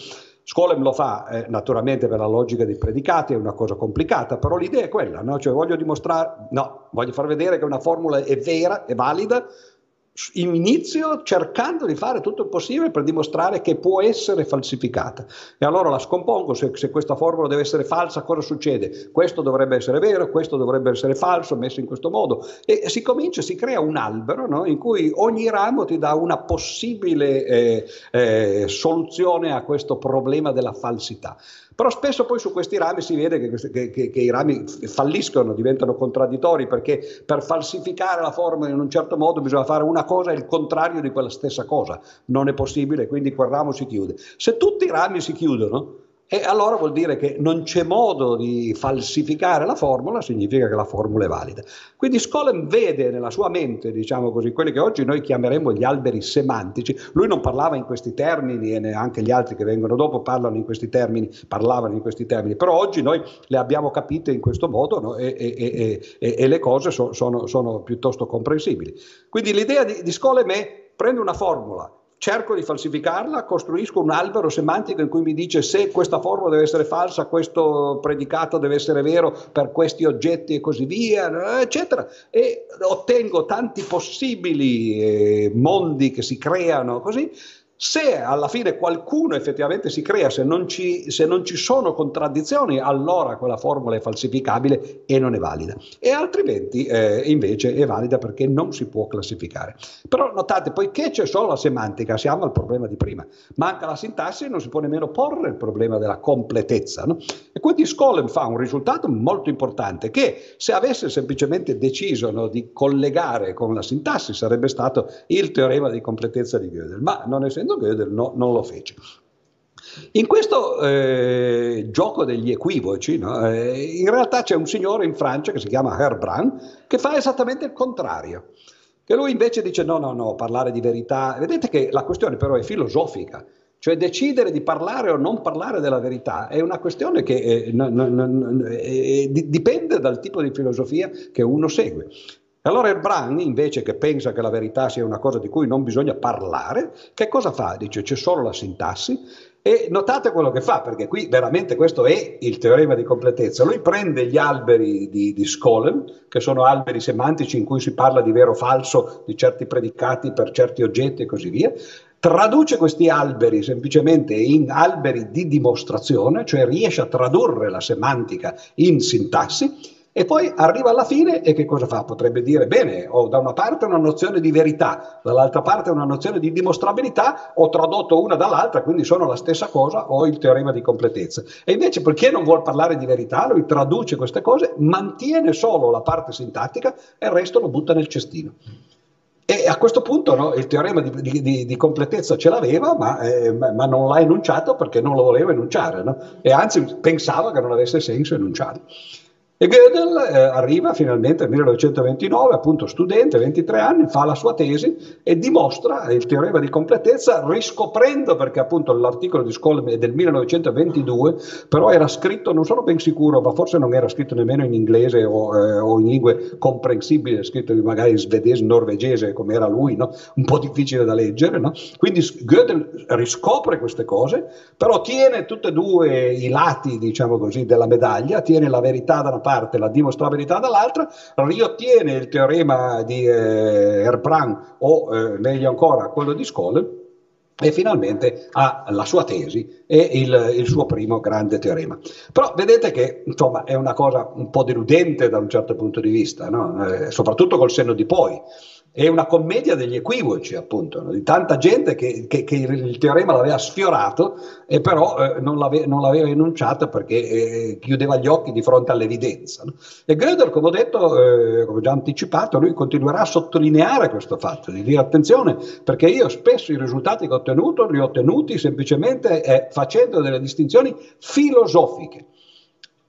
Skolem lo fa eh, naturalmente per la logica dei predicati, è una cosa complicata, però l'idea è quella, no? cioè voglio dimostrare, no, voglio far vedere che una formula è vera, è valida, inizio cercando di fare tutto il possibile per dimostrare che può essere falsificata. E allora la scompongo, se, se, questa formula deve essere falsa, cosa succede? Questo dovrebbe essere vero, questo dovrebbe essere falso, messo in questo modo. E si comincia, si crea un albero no? in cui ogni ramo ti dà una possibile eh, eh, soluzione a questo problema della falsità. Però spesso poi su questi rami si vede che, che, che, che, i rami falliscono, diventano contraddittori, perché per falsificare la forma in un certo modo bisogna fare una cosa e il contrario di quella stessa cosa. Non è possibile, quindi quel ramo si chiude. Se tutti i rami si chiudono, e allora vuol dire che non c'è modo di falsificare la formula, significa che la formula è valida. Quindi Skolem vede nella sua mente, diciamo così, quelli che oggi noi chiameremo gli alberi semantici. Lui non parlava in questi termini e neanche gli altri che vengono dopo parlano in questi termini, parlavano in questi termini, però oggi noi le abbiamo capite in questo modo no? e, e, e, e, le cose so, sono, sono, piuttosto comprensibili. Quindi l'idea di, di Skolem è prende una formula, cerco di falsificarla, costruisco un albero semantico in cui mi dice se questa formula deve essere falsa, questo predicato deve essere vero per questi oggetti e così via, eccetera. E ottengo tanti possibili eh, mondi che si creano così se alla fine qualcuno effettivamente si crea, se non, ci, se non, ci, sono contraddizioni, allora quella formula è falsificabile e non è valida. E altrimenti eh, invece è valida perché non si può classificare. Però notate, poiché c'è solo la semantica, siamo al problema di prima. Manca la sintassi e non si può nemmeno porre il problema della completezza. No? E quindi Skolem fa un risultato molto importante che se avesse semplicemente deciso no, di collegare con la sintassi sarebbe stato il teorema di completezza di Gödel, ma non essendo facendo Gödel no, non lo fece. In questo eh, gioco degli equivoci, no, eh, in realtà c'è un signore in Francia che si chiama Herbrand che fa esattamente il contrario. Che lui invece dice no, no, no, parlare di verità. Vedete che la questione però è filosofica. Cioè decidere di parlare o non parlare della verità è una questione che eh, n- n- n- eh, dipende dal tipo di filosofia che uno segue. Allora il Bran, invece che pensa che la verità sia una cosa di cui non bisogna parlare, che cosa fa? Dice c'è solo la sintassi e notate quello che fa, perché qui veramente questo è il teorema di completezza. Lui prende gli alberi di, di Skolem, che sono alberi semantici in cui si parla di vero o falso, di certi predicati per certi oggetti e così via, traduce questi alberi semplicemente in alberi di dimostrazione, cioè riesce a tradurre la semantica in sintassi E poi arriva alla fine e che cosa fa? Potrebbe dire, bene, ho da una parte una nozione di verità, dall'altra parte una nozione di dimostrabilità, ho tradotto una dall'altra, quindi sono la stessa cosa, ho il teorema di completezza. E invece perché non vuole parlare di verità, lui traduce queste cose, mantiene solo la parte sintattica e il resto lo butta nel cestino. E a questo punto no, il teorema di, di, di, completezza ce l'aveva, ma, eh, ma, non l'ha enunciato perché non lo voleva enunciare, no? e anzi pensava che non avesse senso enunciarlo. E Gödel eh, arriva finalmente nel 1929, appunto studente, 23 anni, fa la sua tesi e dimostra il teorema di completezza riscoprendo, perché appunto l'articolo di Skoll è del 1922, però era scritto, non sono ben sicuro, ma forse non era scritto nemmeno in inglese o, eh, o in lingue comprensibili, scritto magari in svedese, norvegese, come era lui, no? un po' difficile da leggere. No? Quindi Gödel riscopre queste cose, però tiene tutti e due i lati, diciamo così, della medaglia, tiene la verità da una parte, la dimostrabilità dall'altra, riottiene il teorema di eh, Erbrand o eh, meglio ancora quello di Skoll e finalmente ha la sua tesi e il, il, suo primo grande teorema. Però vedete che insomma è una cosa un po' deludente da un certo punto di vista, no? eh, soprattutto col senno di poi è una commedia degli equivoci, appunto, di tanta gente che, che, che, il teorema l'aveva sfiorato e però eh, non, l'ave, non, l'aveva enunciato perché eh, chiudeva gli occhi di fronte all'evidenza. No? E Gödel, come ho detto, eh, come già anticipato, lui continuerà a sottolineare questo fatto, di dire attenzione, perché io spesso i risultati che ho ottenuto li ho ottenuti semplicemente eh, facendo delle distinzioni filosofiche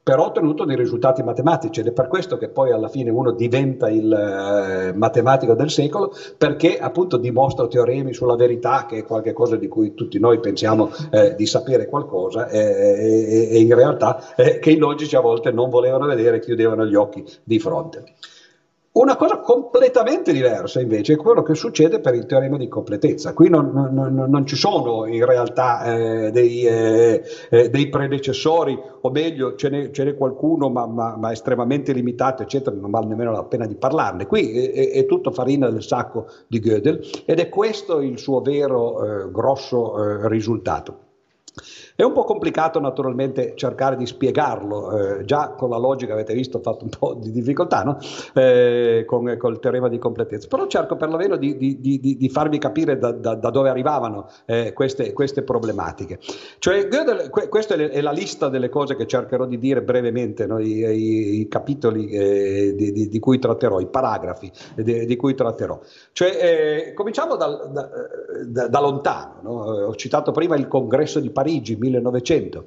però ho ottenuto dei risultati matematici ed è per questo che poi alla fine uno diventa il eh, matematico del secolo perché appunto dimostra teoremi sulla verità che è qualcosa di cui tutti noi pensiamo eh, di sapere qualcosa e, e, e in realtà eh, che i logici a volte non volevano vedere chiudevano gli occhi di fronte. Una cosa completamente diversa invece è quello che succede per il teorema di completezza. Qui non, non, non ci sono in realtà eh, dei, eh, eh, dei, predecessori, o meglio ce n'è, ce n'è qualcuno ma, ma, ma, estremamente limitato, eccetera, non vale nemmeno la pena di parlarne. Qui è, è tutto farina del sacco di Gödel ed è questo il suo vero eh, grosso eh, risultato. È un po' complicato naturalmente cercare di spiegarlo, eh, già con la logica avete visto ho fatto un po' di difficoltà no? eh, con, il teorema di completezza, però cerco perlomeno di, di, di, di farvi capire da, da, da dove arrivavano eh, queste, queste, problematiche. Cioè, Gödel, que, questa è la lista delle cose che cercherò di dire brevemente, no? I, i, i, capitoli eh, di, cui tratterò, i paragrafi di, cui tratterò. Cioè, eh, cominciamo dal, da, da, lontano, no? ho citato prima il congresso di Parigi 1900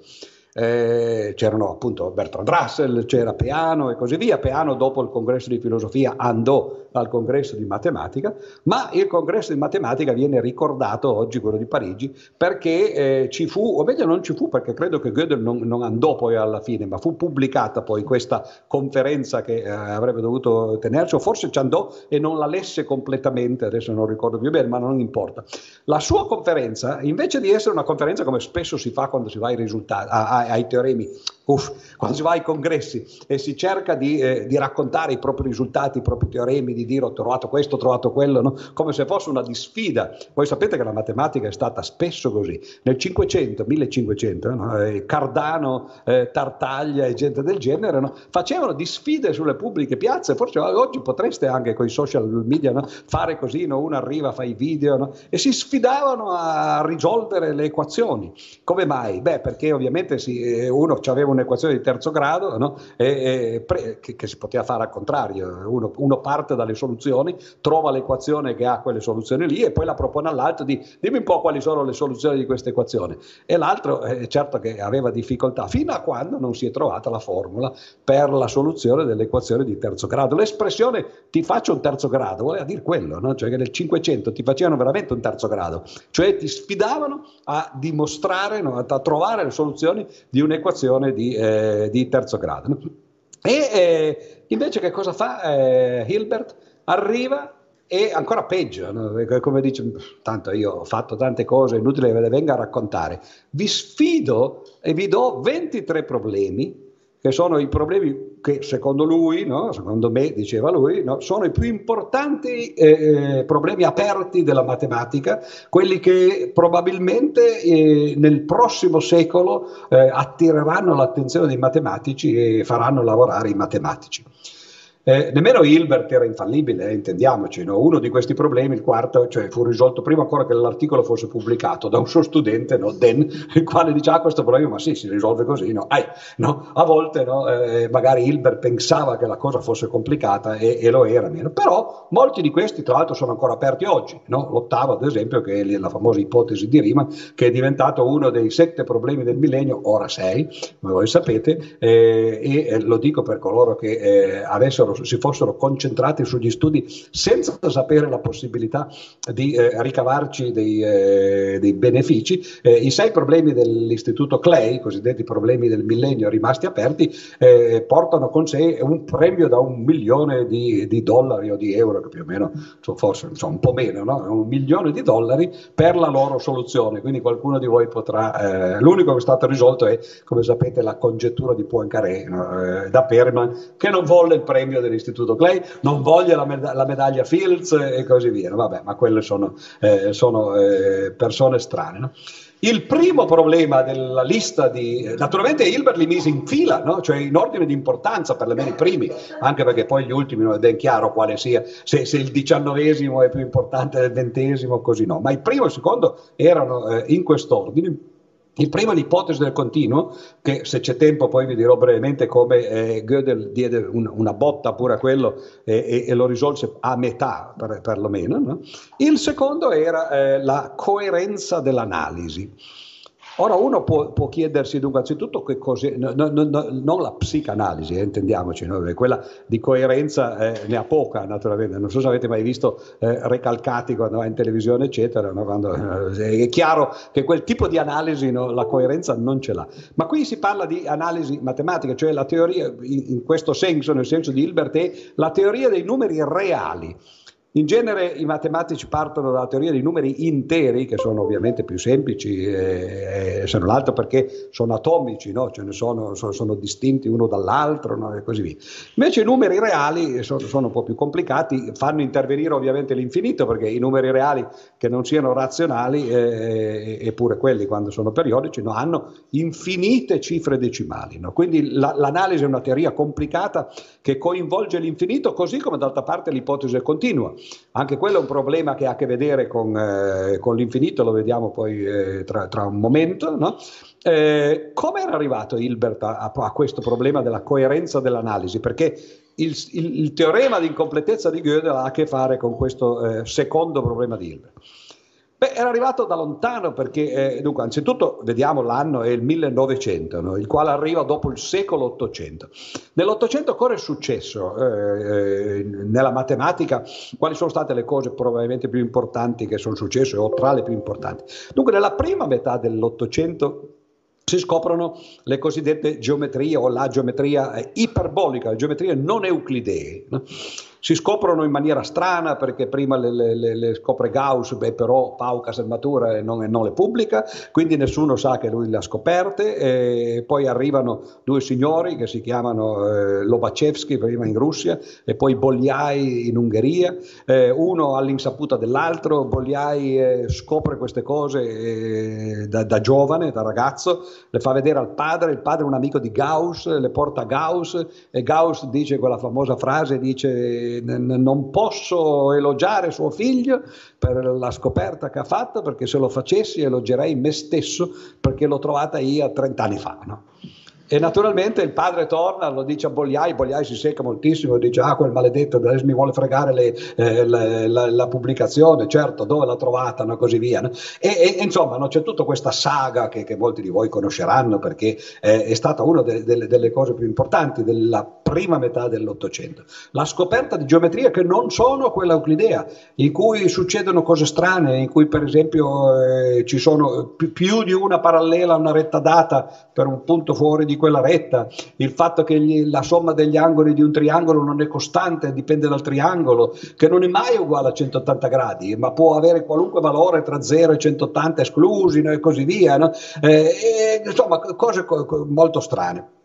eh, c'erano appunto Bertrand Russell, c'era Peano e così via. Peano dopo il congresso di filosofia andò al congresso di matematica, ma il congresso di matematica viene ricordato oggi, quello di Parigi, perché eh, ci fu, o meglio non ci fu perché credo che Gödel non, non, andò poi alla fine, ma fu pubblicata poi questa conferenza che eh, avrebbe dovuto tenersi, o forse ci andò e non la lesse completamente, adesso non ricordo più bene, ma non importa. La sua conferenza, invece di essere una conferenza come spesso si fa quando si va ai risultati, a, ai teoremi, uff, quando si va ai congressi e si cerca di, eh, di, raccontare i propri risultati, i propri teoremi, di dire ho trovato questo, ho trovato quello, no? come se fosse una disfida. Voi sapete che la matematica è stata spesso così. Nel 500, 1500, no? eh, Cardano, eh, Tartaglia e gente del genere no? facevano disfide sulle pubbliche piazze, forse oggi potreste anche con i social media fare così, uno arriva, fa i video e si sfidavano a risolvere le equazioni. Come mai? Beh, perché ovviamente si eh, uno aveva un'equazione di terzo grado no? e, e pre, che, che, si poteva fare al contrario, uno, uno, parte dalle soluzioni, trova l'equazione che ha quelle soluzioni lì e poi la propone all'altro di dimmi un po' quali sono le soluzioni di questa equazione e l'altro eh, certo che aveva difficoltà fino a quando non si è trovata la formula per la soluzione dell'equazione di terzo grado. L'espressione ti faccio un terzo grado voleva dire quello, no? cioè che nel 500 ti facevano veramente un terzo grado, cioè ti sfidavano a dimostrare, no? a trovare le soluzioni di un'equazione di, eh, di terzo grado. E eh, invece che cosa fa eh, Hilbert? Arriva e ancora peggio, no? come dice, tanto io ho fatto tante cose, è inutile che ve le venga a raccontare. Vi sfido e vi do 23 problemi, che sono i problemi che secondo lui, no? secondo me, diceva lui, no? sono i più importanti eh, problemi aperti della matematica, quelli che probabilmente eh, nel prossimo secolo eh, attireranno l'attenzione dei matematici e faranno lavorare i matematici. Eh, nemmeno Hilbert era infallibile, eh, intendiamoci, no? uno di questi problemi, il quarto, cioè, fu risolto prima ancora che l'articolo fosse pubblicato da un suo studente, no? Den, il quale dice, ah questo problema, ma sì, si risolve così, no? No? a volte eh, magari Hilbert pensava che la cosa fosse complicata e, e, lo era meno, però molti di questi tra l'altro sono ancora aperti oggi, l'ottavo ad esempio, che è la famosa ipotesi di Riemann, che è diventato uno dei sette problemi del millennio, ora sei, come voi sapete, eh, e lo dico per coloro che eh, avessero si fossero concentrati sugli studi senza sapere la possibilità di eh, ricavarci dei, eh, dei benefici. Eh, I sei problemi dell'Istituto Clay, i cosiddetti problemi del millennio rimasti aperti, eh, portano con sé un premio da un milione di, di, dollari o di euro, che più o meno, forse insomma, un po' meno, no? un milione di dollari per la loro soluzione. Quindi qualcuno di voi potrà, eh, l'unico che è stato risolto è, come sapete, la congettura di Poincaré? Eh, da Perman, che non volle il premio dell'Istituto Clay, non voglia la, med- la medaglia Fields e così via. Vabbè, ma quelle sono, eh, sono eh, persone strane. No? Il primo problema della lista di... Naturalmente Hilbert li mise in fila, no? cioè in ordine di importanza, perlomeno i primi, anche perché poi gli ultimi non è ben chiaro quale sia, se, se il diciannovesimo è più importante del ventesimo, così no. Ma il primo e il secondo erano eh, in quest'ordine il primo è l'ipotesi del continuo, che se c'è tempo poi vi dirò brevemente come eh, Gödel diede un, una botta pure a quello eh, e, e, lo risolse a metà per, perlomeno. No? Il secondo era eh, la coerenza dell'analisi. Ora uno può, può, chiedersi dunque anzitutto che cos'è, no, no, no, non la psicanalisi, eh, intendiamoci, quella di coerenza eh, ne ha poca naturalmente, non so se avete mai visto eh, Recalcati quando va in televisione eccetera, quando, eh, è chiaro che quel tipo di analisi la coerenza non ce l'ha, ma qui si parla di analisi matematica, cioè la teoria in, in questo senso, nel senso di Hilbert, è la teoria dei numeri reali. In genere i matematici partono dalla teoria dei numeri interi, che sono ovviamente più semplici, eh, se non altro perché sono atomici, no? ce ne sono, sono, sono, distinti uno dall'altro no? e così via. Invece i numeri reali sono, sono, un po' più complicati, fanno intervenire ovviamente l'infinito, perché i numeri reali che non siano razionali, eh, eppure quelli quando sono periodici, no? hanno infinite cifre decimali. Quindi la, l'analisi è una teoria complicata che coinvolge l'infinito, così come d'altra parte l'ipotesi è continua. Anche quello è un problema che ha a che vedere con, eh, con l'infinito, lo vediamo poi eh, tra, tra, un momento. No? Eh, come era arrivato Hilbert a, a, questo problema della coerenza dell'analisi? Perché il, il, il teorema di incompletezza di Gödel ha a che fare con questo eh, secondo problema di Hilbert. Beh, era arrivato da lontano perché, eh, dunque, anzitutto vediamo l'anno è il 1900, no? il quale arriva dopo il secolo 800. Nell'Ottocento cosa è successo eh, eh, nella matematica? Quali sono state le cose probabilmente più importanti che sono successe o tra le più importanti? Dunque, nella prima metà dell'Ottocento si scoprono le cosiddette geometrie o la geometria eh, iperbolica, le geometrie non euclidee. No? Si scoprono in maniera strana perché prima le, le, le scopre Gauss, beh, però Paucas e Matura e non, non, le pubblica, quindi nessuno sa che lui le ha scoperte. Poi arrivano due signori che si chiamano eh, Lobachevsky, prima in Russia, e poi Bogliai in Ungheria. Eh, uno all'insaputa dell'altro, Bogliai eh, scopre queste cose eh, da, da, giovane, da ragazzo, le fa vedere al padre, il padre è un amico di Gauss, le porta a Gauss e Gauss dice quella famosa frase, dice non posso elogiare suo figlio per la scoperta che ha fatto, perché se lo facessi elogierei me stesso perché l'ho trovata io 30 anni fa. No? E naturalmente il padre torna, lo dice a Bogliai, Bogliai si secca moltissimo, dice ah quel maledetto mi vuole fregare le, eh, la, la, la, pubblicazione, certo dove l'ha trovata e così via. No? E, e, insomma no, c'è tutta questa saga che, che, molti di voi conosceranno perché eh, è stata una de, de, delle cose più importanti della prima metà dell'Ottocento. La scoperta di geometrie che non sono quella euclidea, in cui succedono cose strane, in cui per esempio eh, ci sono più, più di una parallela a una retta data per un punto fuori di quella retta, il fatto che gli, la somma degli angoli di un triangolo non è costante, dipende dal triangolo, che non è mai uguale a 180 gradi, ma può avere qualunque valore tra 0 e 180 esclusi no? e così via. No? Eh, e, insomma, cose co- molto strane.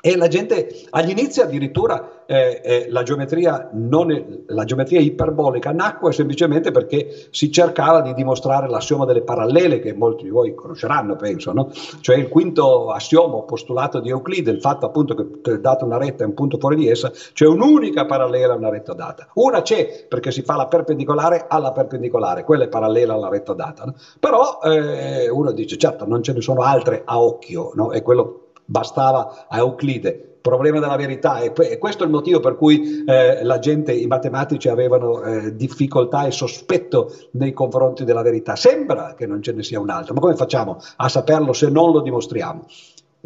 E la gente agli inizi addirittura eh, eh, la, geometria è, la, geometria iperbolica nacque semplicemente perché si cercava di dimostrare l'assioma delle parallele che molti di voi conosceranno, penso, no? cioè il quinto assioma postulato di Euclide, il fatto appunto che data una retta e un punto fuori di essa, c'è un'unica parallela a una retta data. Una c'è perché si fa la perpendicolare alla perpendicolare, quella è parallela alla retta data. No? Però eh, uno dice certo non ce ne sono altre a occhio, no? è quello bastava a Euclide. Problema della verità e, questo è il motivo per cui eh, la gente, i matematici avevano eh, difficoltà e sospetto nei confronti della verità. Sembra che non ce ne sia un altro, ma come facciamo a saperlo se non lo dimostriamo?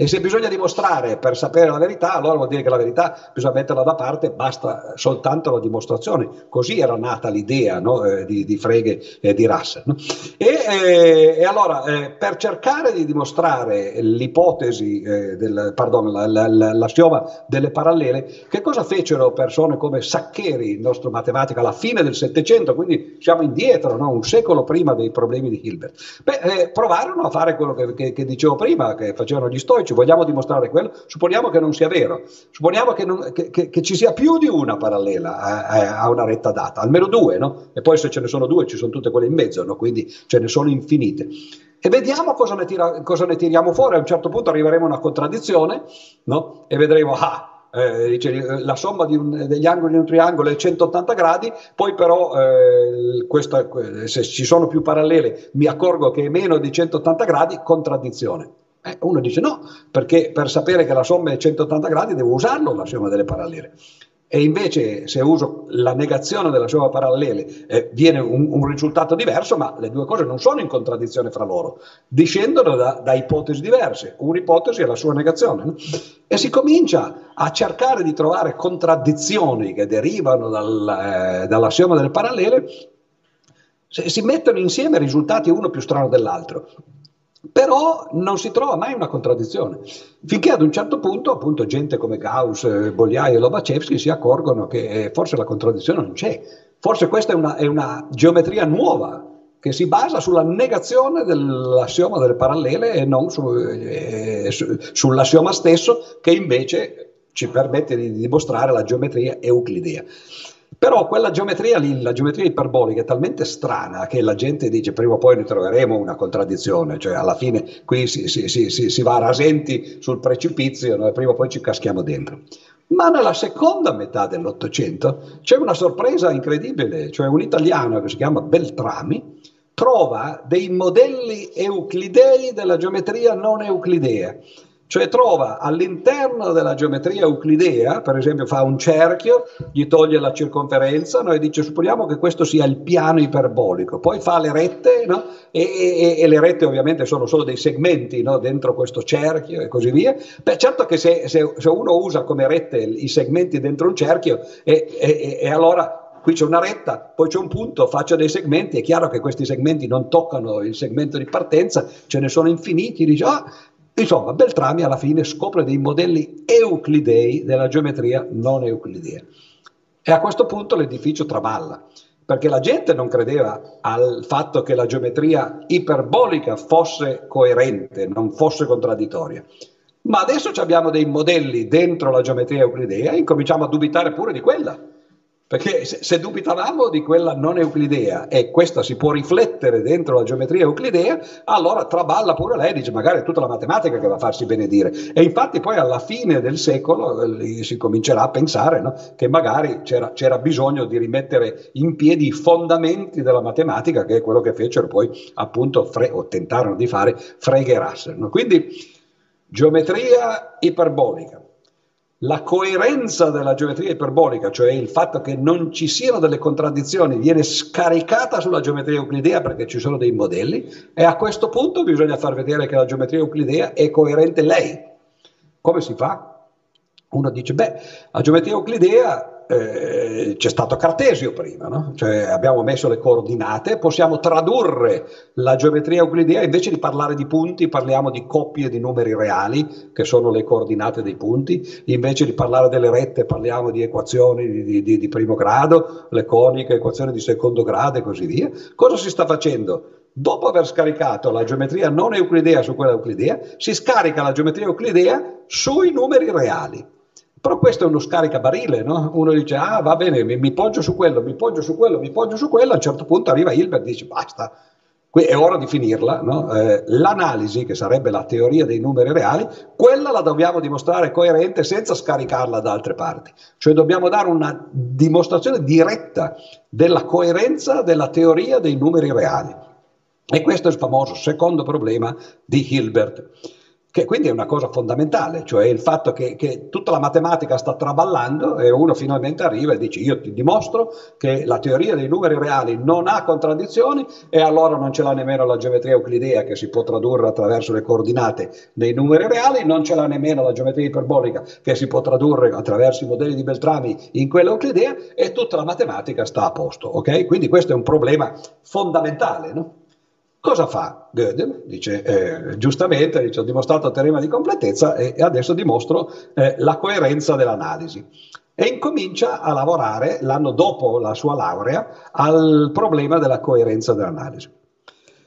E se bisogna dimostrare per sapere la verità, allora vuol dire che la verità bisogna metterla da parte, basta soltanto la dimostrazione. Così era nata l'idea no, eh, di, di, Frege e di Russell. No? E, eh, e, allora, eh, per cercare di dimostrare l'ipotesi, eh, del, pardon, la, la, la, l'assioma delle parallele, che cosa fecero persone come Saccheri, il nostro matematico, alla fine del Settecento, quindi siamo indietro, no? un secolo prima dei problemi di Hilbert? Beh, eh, provarono a fare quello che, che, che dicevo prima, che facevano gli storici ci vogliamo dimostrare quello, supponiamo che non sia vero, supponiamo che, non, che, che, che ci sia più di una parallela a, a, una retta data, almeno due, no? E poi se ce ne sono due ci sono tutte quelle in mezzo, no? Quindi ce ne sono infinite. E vediamo cosa ne, tira, cosa ne tiriamo fuori, a un certo punto arriveremo a una contraddizione, no? E vedremo, ah, eh, dice, la somma un, degli angoli di un triangolo è 180 gradi, poi però eh, questa, se ci sono più parallele mi accorgo che è meno di 180 gradi, contraddizione. Eh, uno dice no, perché per sapere che la somma è 180 gradi devo usarlo la somma delle parallele. E invece se uso la negazione della somma parallele eh, viene un, un, risultato diverso, ma le due cose non sono in contraddizione fra loro, discendono da, da ipotesi diverse. Un'ipotesi è la sua negazione. No? E si comincia a cercare di trovare contraddizioni che derivano dal, eh, dall'assioma delle parallele, si mettono insieme risultati uno più strano dell'altro. Però non si trova mai una contraddizione, finché ad un certo punto, appunto, gente come Gauss, eh, Bogliai e Lobachevsky si accorgono che eh, forse la contraddizione non c'è, forse questa è una, è una geometria nuova che si basa sulla negazione dell'assioma delle parallele e non su, eh, su, sull'assioma stesso che invece ci permette di dimostrare la geometria euclidea. Però quella geometria lì, la geometria iperbolica, è talmente strana che la gente dice prima o poi ne troveremo una contraddizione, cioè alla fine qui si, si, si, si va rasenti sul precipizio no? e prima o poi ci caschiamo dentro. Ma nella seconda metà dell'Ottocento c'è una sorpresa incredibile, cioè un italiano che si chiama Beltrami trova dei modelli euclidei della geometria non euclidea cioè trova all'interno della geometria euclidea, per esempio fa un cerchio, gli toglie la circonferenza no? e dice supponiamo che questo sia il piano iperbolico, poi fa le rette no? e, e, e, le rette ovviamente sono solo dei segmenti no? dentro questo cerchio e così via. Beh, certo che se, se, se, uno usa come rette i segmenti dentro un cerchio e, e allora qui c'è una retta, poi c'è un punto, faccio dei segmenti, è chiaro che questi segmenti non toccano il segmento di partenza, ce ne sono infiniti, dice, ah, Insomma, Beltrami alla fine scopre dei modelli euclidei della geometria non euclidea. E a questo punto l'edificio traballa, perché la gente non credeva al fatto che la geometria iperbolica fosse coerente, non fosse contraddittoria. Ma adesso abbiamo dei modelli dentro la geometria euclidea e incominciamo a dubitare pure di quella. Perché se, se, dubitavamo di quella non euclidea e questa si può riflettere dentro la geometria euclidea, allora traballa pure lei, dice magari è tutta la matematica che va a farsi benedire. E infatti poi alla fine del secolo eh, si comincerà a pensare no, che magari c'era, c'era, bisogno di rimettere in piedi i fondamenti della matematica, che è quello che fecero poi appunto, fre- o tentarono di fare Frege e Russell. No? Quindi geometria iperbolica la coerenza della geometria iperbolica, cioè il fatto che non ci siano delle contraddizioni, viene scaricata sulla geometria euclidea perché ci sono dei modelli e a questo punto bisogna far vedere che la geometria euclidea è coerente lei. Come si fa? Uno dice, beh, la geometria euclidea eh, c'è stato Cartesio prima, no? cioè abbiamo messo le coordinate, possiamo tradurre la geometria euclidea, invece di parlare di punti parliamo di coppie di numeri reali, che sono le coordinate dei punti, invece di parlare delle rette parliamo di equazioni di, di, di primo grado, le coniche, equazioni di secondo grado e così via. Cosa si sta facendo? Dopo aver scaricato la geometria non euclidea su quella euclidea, si scarica la geometria euclidea sui numeri reali. Però questo è uno scaricabarile, no? Uno dice, ah va bene, mi, mi, poggio su quello, mi poggio su quello, mi poggio su quello, a un certo punto arriva Hilbert e dice, basta, è ora di finirla. No? Eh, l'analisi, che sarebbe la teoria dei numeri reali, quella la dobbiamo dimostrare coerente senza scaricarla da altre parti. Cioè dobbiamo dare una dimostrazione diretta della coerenza della teoria dei numeri reali. E questo è il famoso secondo problema di Hilbert che quindi è una cosa fondamentale, cioè il fatto che, che, tutta la matematica sta traballando e uno finalmente arriva e dice io ti dimostro che la teoria dei numeri reali non ha contraddizioni e allora non ce l'ha nemmeno la geometria euclidea che si può tradurre attraverso le coordinate dei numeri reali, non ce l'ha nemmeno la geometria iperbolica che si può tradurre attraverso i modelli di Beltrami in quella euclidea e tutta la matematica sta a posto, ok? Quindi questo è un problema fondamentale, no? Cosa fa Gödel? Dice eh, giustamente, dice, ho dimostrato il teorema di completezza e, adesso dimostro eh, la coerenza dell'analisi. E incomincia a lavorare l'anno dopo la sua laurea al problema della coerenza dell'analisi.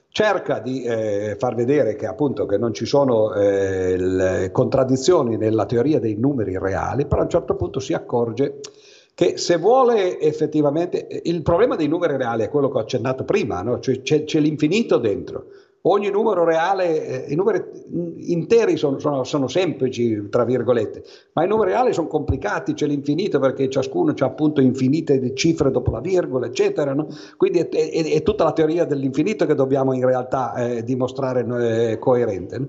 Cerca di eh, far vedere che appunto che non ci sono eh, contraddizioni nella teoria dei numeri reali, però a un certo punto si accorge che se vuole effettivamente, il problema dei numeri reali è quello che ho accennato prima, no? cioè c'è, c'è, l'infinito dentro. Ogni numero reale, eh, i numeri interi sono, sono, sono, semplici, tra virgolette, ma i numeri reali sono complicati, c'è l'infinito perché ciascuno ha appunto infinite cifre dopo la virgola, eccetera. No? Quindi è, è, è, tutta la teoria dell'infinito che dobbiamo in realtà eh, dimostrare eh, coerente. No?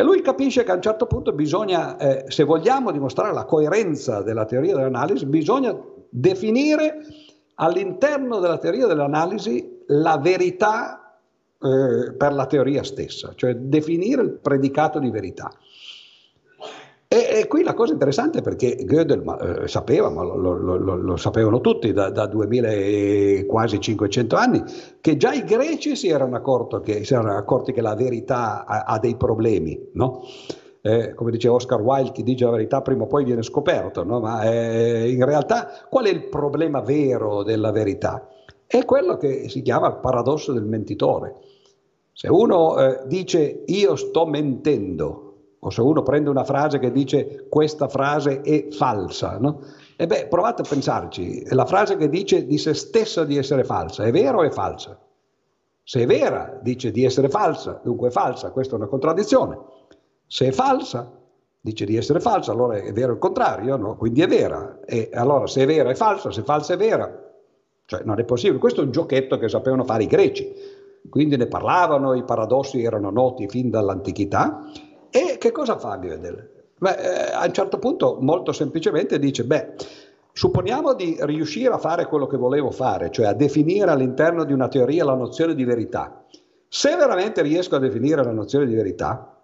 E lui capisce che a un certo punto bisogna, eh, se vogliamo dimostrare la coerenza della teoria dell'analisi, bisogna definire all'interno della teoria dell'analisi la verità eh, per la teoria stessa, cioè definire il predicato di verità. E, e, qui la cosa interessante è perché Gödel ma, eh, sapeva, ma lo, lo, lo, lo, sapevano tutti da, da 2000 e quasi 500 anni, che già i greci si erano, che, si erano accorti che la verità ha, ha dei problemi, no? Eh, come diceva Oscar Wilde, chi dice la verità prima o poi viene scoperto, no? ma eh, in realtà qual è il problema vero della verità? È quello che si chiama il paradosso del mentitore. Se uno eh, dice io sto mentendo, o se uno prende una frase che dice questa frase è falsa, no? E beh, provate a pensarci, la frase che dice di se stessa di essere falsa, è vera o è falsa? Se è vera, dice di essere falsa, dunque è falsa, questa è una contraddizione. Se è falsa, dice di essere falsa, allora è vero il contrario, no? quindi è vera. E allora se è vera è falsa, se è falsa è vera. Cioè non è possibile, questo è un giochetto che sapevano fare i greci, quindi ne parlavano, i paradossi erano noti fin dall'antichità e che cosa fa Gödel? Beh, eh, a un certo punto molto semplicemente dice, beh, supponiamo di riuscire a fare quello che volevo fare, cioè a definire all'interno di una teoria la nozione di verità. Se veramente riesco a definire la nozione di verità,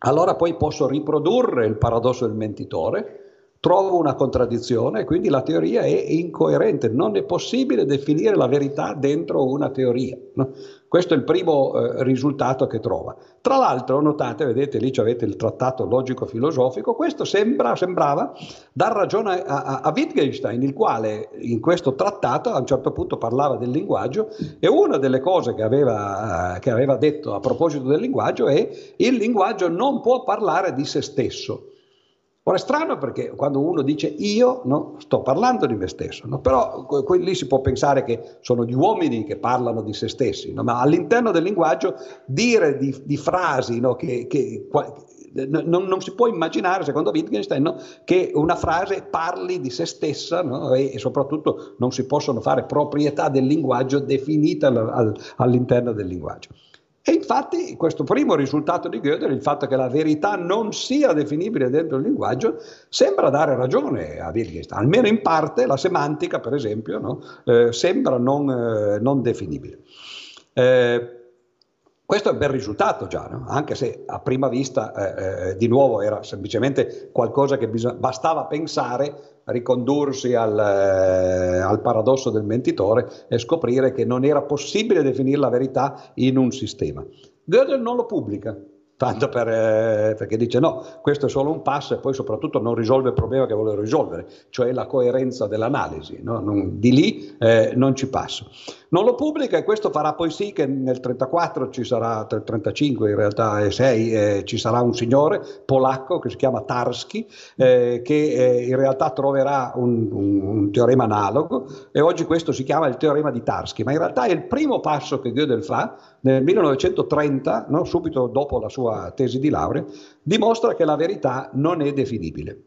allora poi posso riprodurre il paradosso del mentitore, trovo una contraddizione e quindi la teoria è incoerente, non è possibile definire la verità dentro una teoria. No? Questo è il primo eh, risultato che trova. Tra l'altro, notate, vedete lì avete il trattato logico-filosofico, questo sembra, sembrava dar ragione a, a, a, Wittgenstein, il quale in questo trattato a un certo punto parlava del linguaggio e una delle cose che aveva, che aveva detto a proposito del linguaggio è il linguaggio non può parlare di se stesso. Ora è strano perché quando uno dice io, no, sto parlando di me stesso, no? però lì si può pensare che sono gli uomini che parlano di se stessi, no? ma all'interno del linguaggio dire di, di frasi che, che non, non, si può immaginare, secondo Wittgenstein, che una frase parli di se stessa e, e, soprattutto non si possono fare proprietà del linguaggio definite al, al, all'interno del linguaggio. E infatti questo primo risultato di Gödel, il fatto che la verità non sia definibile dentro il linguaggio, sembra dare ragione a Wittgenstein, almeno in parte la semantica, per esempio, no? eh, sembra non, eh, non definibile. Eh, questo è un bel risultato già, no? anche se a prima vista, eh, eh, di nuovo, era semplicemente qualcosa che bisog- bastava pensare ricondursi al, eh, al, paradosso del mentitore e scoprire che non era possibile definire la verità in un sistema. Gödel non lo pubblica, tanto per, eh, perché dice no, questo è solo un passo e poi soprattutto non risolve il problema che vuole risolvere, cioè la coerenza dell'analisi, no? non, di lì eh, non ci passo. Non lo pubblica e questo farà poi sì che nel 34 ci sarà, nel 35 in realtà e 6, eh, ci sarà un signore polacco che si chiama Tarski, eh, che eh, in realtà troverà un, un, un, teorema analogo e oggi questo si chiama il teorema di Tarski, ma in realtà è il primo passo che Gödel fa nel 1930, no, subito dopo la sua tesi di laurea, dimostra che la verità non è definibile.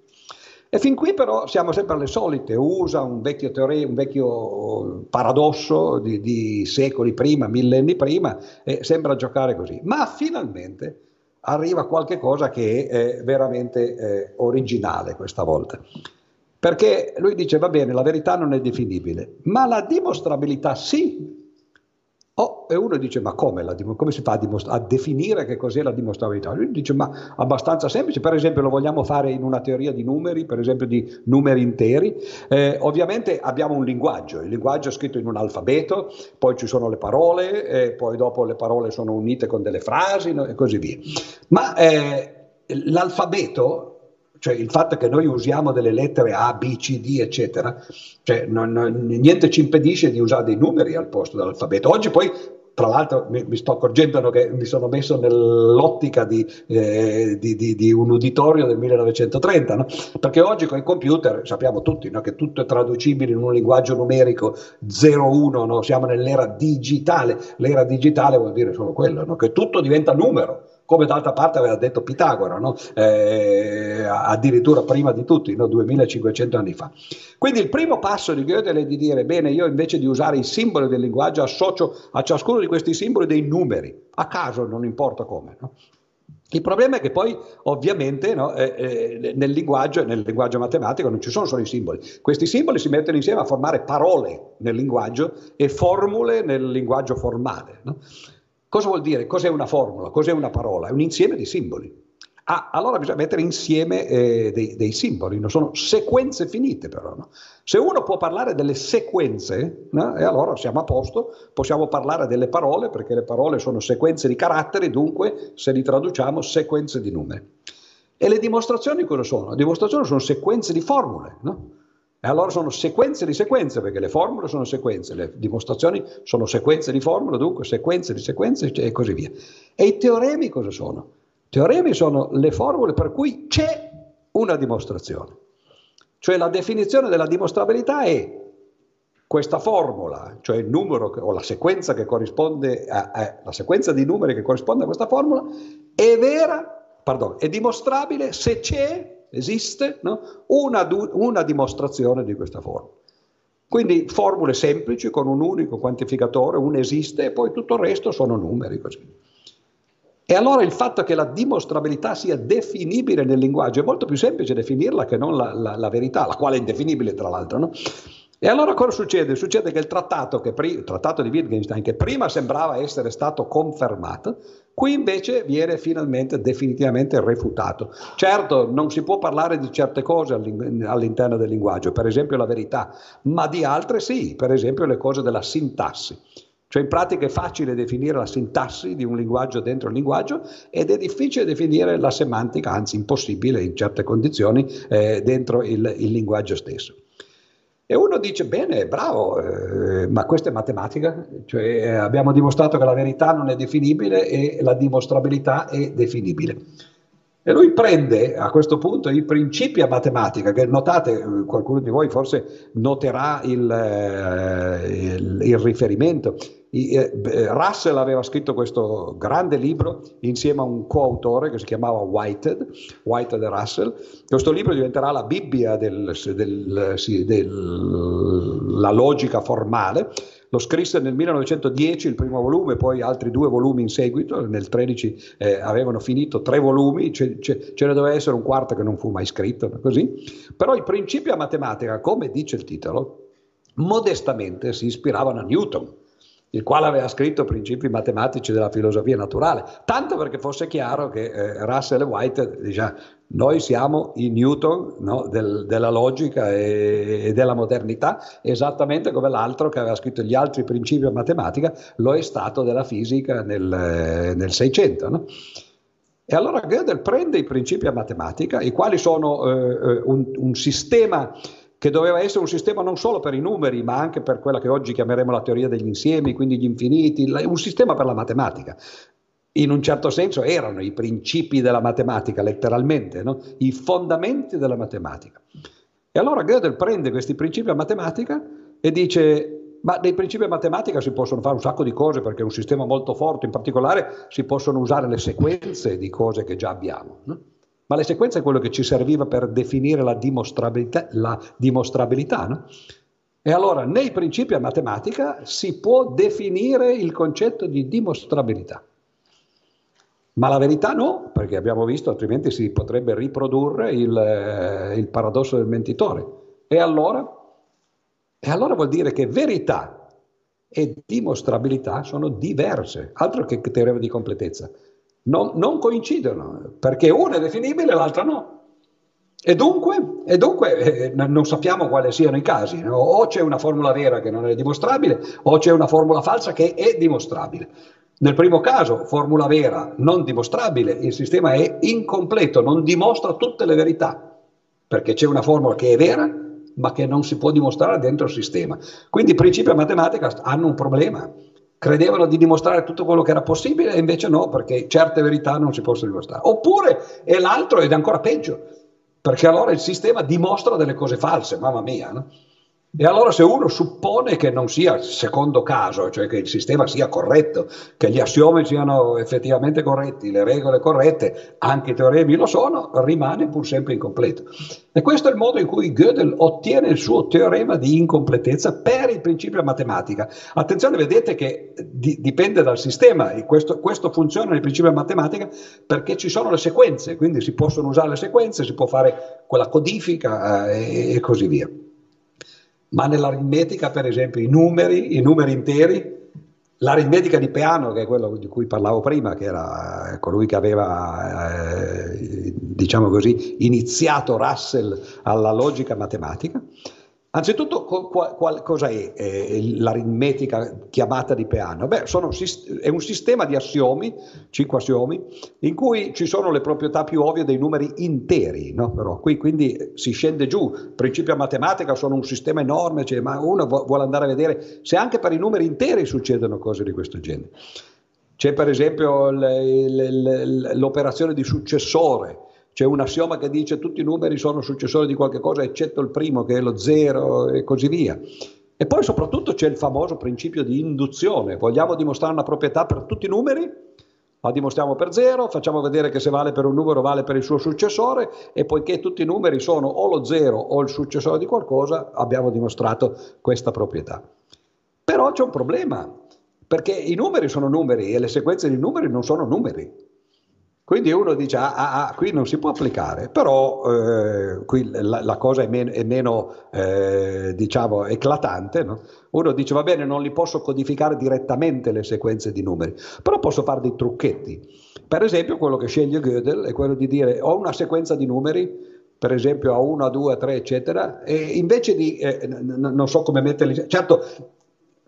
E fin qui però siamo sempre alle solite, usa un vecchio, teoria, un vecchio paradosso di, di, secoli prima, millenni prima, e sembra giocare così. Ma finalmente arriva qualche cosa che è veramente eh, originale questa volta. Perché lui dice, va bene, la verità non è definibile, ma la dimostrabilità sì, Oh, e uno dice, ma come, la, come si fa a, dimostra- a, definire che cos'è la dimostrabilità? Lui dice, ma abbastanza semplice, per esempio lo vogliamo fare in una teoria di numeri, per esempio di numeri interi. Eh, ovviamente abbiamo un linguaggio, il linguaggio è scritto in un alfabeto, poi ci sono le parole, e poi dopo le parole sono unite con delle frasi no? e così via. Ma eh, l'alfabeto cioè il fatto che noi usiamo delle lettere A, B, C, D, eccetera, cioè non, non, niente ci impedisce di usare dei numeri al posto dell'alfabeto. Oggi poi tra l'altro mi, mi, sto accorgendo che mi sono messo nell'ottica di, eh, di, di, di un uditorio del 1930, no? perché oggi con i computer sappiamo tutti no? che tutto è traducibile in un linguaggio numerico 0-1, no? siamo nell'era digitale, l'era digitale vuol dire solo quello, che tutto diventa numero come d'altra parte aveva detto Pitagora, no? eh, addirittura prima di tutti, no? 2500 anni fa. Quindi il primo passo di Goethe è di dire, bene, io invece di usare i simboli del linguaggio associo a ciascuno di questi simboli dei numeri, a caso, non importa come. No? Il problema è che poi ovviamente no, eh, eh, nel, linguaggio, nel linguaggio matematico non ci sono solo i simboli, questi simboli si mettono insieme a formare parole nel linguaggio e formule nel linguaggio formale. No? Cosa vuol dire? Cos'è una formula? Cos'è una parola? È un insieme di simboli. Ah, allora bisogna mettere insieme eh, dei, dei, simboli, non sono sequenze finite però. No? Se uno può parlare delle sequenze, no? e allora siamo a posto, possiamo parlare delle parole, perché le parole sono sequenze di caratteri, dunque se li traduciamo sequenze di numeri. E le dimostrazioni cosa sono? Le dimostrazioni sono sequenze di formule, no? E allora sono sequenze di sequenze, perché le formule sono sequenze, le dimostrazioni sono sequenze di formule, dunque sequenze di sequenze e così via. E i teoremi cosa sono? Teoremi sono le formule per cui c'è una dimostrazione. Cioè la definizione della dimostrabilità è questa formula, cioè il numero o la sequenza a, a, la sequenza di numeri che corrisponde a questa formula è vera, pardon, è dimostrabile se c'è esiste no? una, una dimostrazione di questa formula. Quindi formule semplici con un unico quantificatore, un esiste e poi tutto il resto sono numeri così. E allora il fatto che la dimostrabilità sia definibile nel linguaggio è molto più semplice definirla che non la, la, la verità, la quale è indefinibile tra l'altro. No? E allora cosa succede? Succede che il trattato, che pri- il trattato di Wittgenstein, che prima sembrava essere stato confermato, qui invece viene finalmente definitivamente refutato. Certo, non si può parlare di certe cose all'interno del linguaggio, per esempio la verità, ma di altre sì, per esempio le cose della sintassi. Cioè in pratica è facile definire la sintassi di un linguaggio dentro il linguaggio ed è difficile definire la semantica, anzi impossibile in certe condizioni, eh, dentro il, il linguaggio stesso. E uno dice, bene, bravo, eh, ma questa è matematica, cioè eh, abbiamo dimostrato che la verità non è definibile e la dimostrabilità è definibile. E lui prende a questo punto i principi a matematica, che notate, eh, qualcuno di voi forse noterà il, eh, il, il riferimento, Russell aveva scritto questo grande libro insieme a un coautore che si chiamava Whitehead, Whitehead e Russell. Questo libro diventerà la Bibbia della del, sì, del, logica formale. Lo scrisse nel 1910 il primo volume, poi altri due volumi in seguito, nel 1913 eh, avevano finito tre volumi, ce, ce, ce, ne doveva essere un quarto che non fu mai scritto, così. Però i principi a matematica, come dice il titolo, modestamente si ispiravano a Newton il quale aveva scritto principi matematici della filosofia naturale, tanto perché fosse chiaro che eh, Russell e White diciamo, noi siamo i Newton no, del, della logica e, e, della modernità, esattamente come l'altro che aveva scritto gli altri principi di matematica lo è stato della fisica nel, nel 600. No? E allora Gödel prende i principi a matematica, i quali sono eh, eh un, un sistema che doveva essere un sistema non solo per i numeri, ma anche per quella che oggi chiameremo la teoria degli insiemi, quindi gli infiniti, un sistema per la matematica. In un certo senso erano i principi della matematica, letteralmente, no? i fondamenti della matematica. E allora Gödel prende questi principi della matematica e dice, ma nei principi della matematica si possono fare un sacco di cose perché è un sistema molto forte, in particolare si possono usare le sequenze di cose che già abbiamo. No? Ma le sequenze è quello che ci serviva per definire la dimostrabilità, la dimostrabilità no? E allora nei principi a matematica si può definire il concetto di dimostrabilità. Ma la verità no, perché abbiamo visto, altrimenti si potrebbe riprodurre il, eh, il paradosso del mentitore. E allora? E allora vuol dire che verità e dimostrabilità sono diverse, altro che teorema di completezza non, non coincidono, perché una è definibile e l'altra no. E dunque, e dunque eh, non sappiamo quali siano i casi, no? o c'è una formula vera che non è dimostrabile, o c'è una formula falsa che è dimostrabile. Nel primo caso, formula vera non dimostrabile, il sistema è incompleto, non dimostra tutte le verità, perché c'è una formula che è vera, ma che non si può dimostrare dentro il sistema. Quindi principi a matematica hanno un problema, credevano di dimostrare tutto quello che era possibile e invece no, perché certe verità non si possono dimostrare. Oppure è l'altro ed è ancora peggio, perché allora il sistema dimostra delle cose false, mamma mia. No? E allora se uno suppone che non sia il secondo caso, cioè che il sistema sia corretto, che gli assiomi siano effettivamente corretti, le regole corrette, anche i teoremi lo sono, rimane pur sempre incompleto. E questo è il modo in cui Gödel ottiene il suo teorema di incompletezza per il principio matematica. Attenzione, vedete che di, dipende dal sistema, questo, questo funziona nel principio matematica perché ci sono le sequenze, quindi si possono usare le sequenze, si può fare quella codifica eh, e così via ma nell'aritmetica, per esempio, i numeri, i numeri interi, l'aritmetica di Peano, che è quello di cui parlavo prima, che era colui che aveva, eh, diciamo così, iniziato Russell alla logica matematica, Anzitutto, qual, qual, cosa è eh, l'aritmetica chiamata di Peano? Beh, sono, è un sistema di assiomi, cinque assiomi, in cui ci sono le proprietà più ovvie dei numeri interi, no? Però, qui, quindi si scende giù. Principio a matematica sono un sistema enorme, cioè, ma uno vuole andare a vedere se anche per i numeri interi succedono cose di questo genere. C'è per esempio l'operazione di successore, c'è un assioma che dice tutti i numeri sono successori di qualche cosa eccetto il primo che è lo zero e così via. E poi soprattutto c'è il famoso principio di induzione. Vogliamo dimostrare una proprietà per tutti i numeri? La dimostriamo per zero, facciamo vedere che se vale per un numero vale per il suo successore e poiché tutti i numeri sono o lo zero o il successore di qualcosa, abbiamo dimostrato questa proprietà. Però c'è un problema, perché i numeri sono numeri e le sequenze di numeri non sono numeri. Quindi uno dice, ah, ah, ah, qui non si può applicare, però eh, qui la, la, cosa è meno, è meno eh, diciamo, eclatante. No? Uno dice, va bene, non li posso codificare direttamente le sequenze di numeri, però posso fare dei trucchetti. Per esempio, quello che sceglie Gödel è quello di dire, ho una sequenza di numeri, per esempio a 1, a 2, a 3, eccetera, e invece di, eh, n- non so come metterli, certo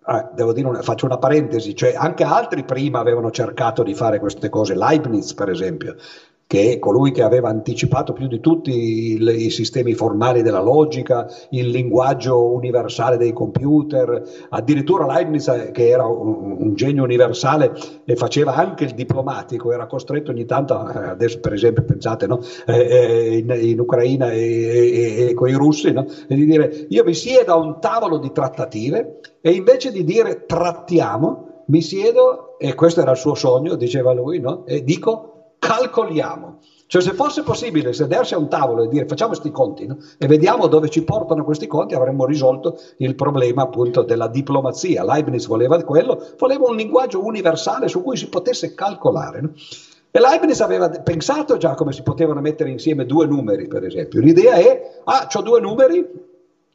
Ah, devo dire, una, faccio una parentesi, cioè anche altri prima avevano cercato di fare queste cose, Leibniz per esempio, che è colui che aveva anticipato più di tutti i, sistemi formali della logica, il linguaggio universale dei computer, addirittura Leibniz, eh, che era un, genio universale e faceva anche il diplomatico, era costretto ogni tanto, eh, adesso per esempio pensate no? eh, in, in, Ucraina e, e, e con i russi, no? e di dire io mi siedo a un tavolo di trattative e invece di dire trattiamo, mi siedo, e questo era il suo sogno, diceva lui, no? e dico calcoliamo. Cioè se fosse possibile sedersi a un tavolo e dire facciamo questi conti no? e vediamo dove ci portano questi conti, avremmo risolto il problema appunto della diplomazia. Leibniz voleva quello, voleva un linguaggio universale su cui si potesse calcolare. No? E Leibniz aveva pensato già come si potevano mettere insieme due numeri, per esempio. L'idea è, ah, ho due numeri,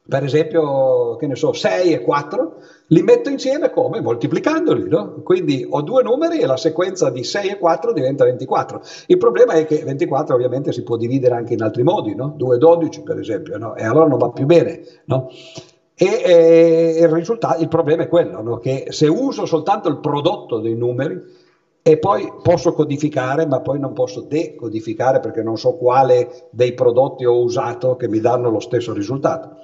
per esempio, che ne so, 6 e 4, li metto insieme come? Moltiplicandoli, no? Quindi ho due numeri e la sequenza di 6 e 4 diventa 24. Il problema è che 24 ovviamente si può dividere anche in altri modi, no? 2 e 12 per esempio, no? E allora non va più bene, no? E, e il, risultato, il problema è quello, no? che se uso soltanto il prodotto dei numeri e poi posso codificare, ma poi non posso decodificare perché non so quale dei prodotti ho usato che mi danno lo stesso risultato.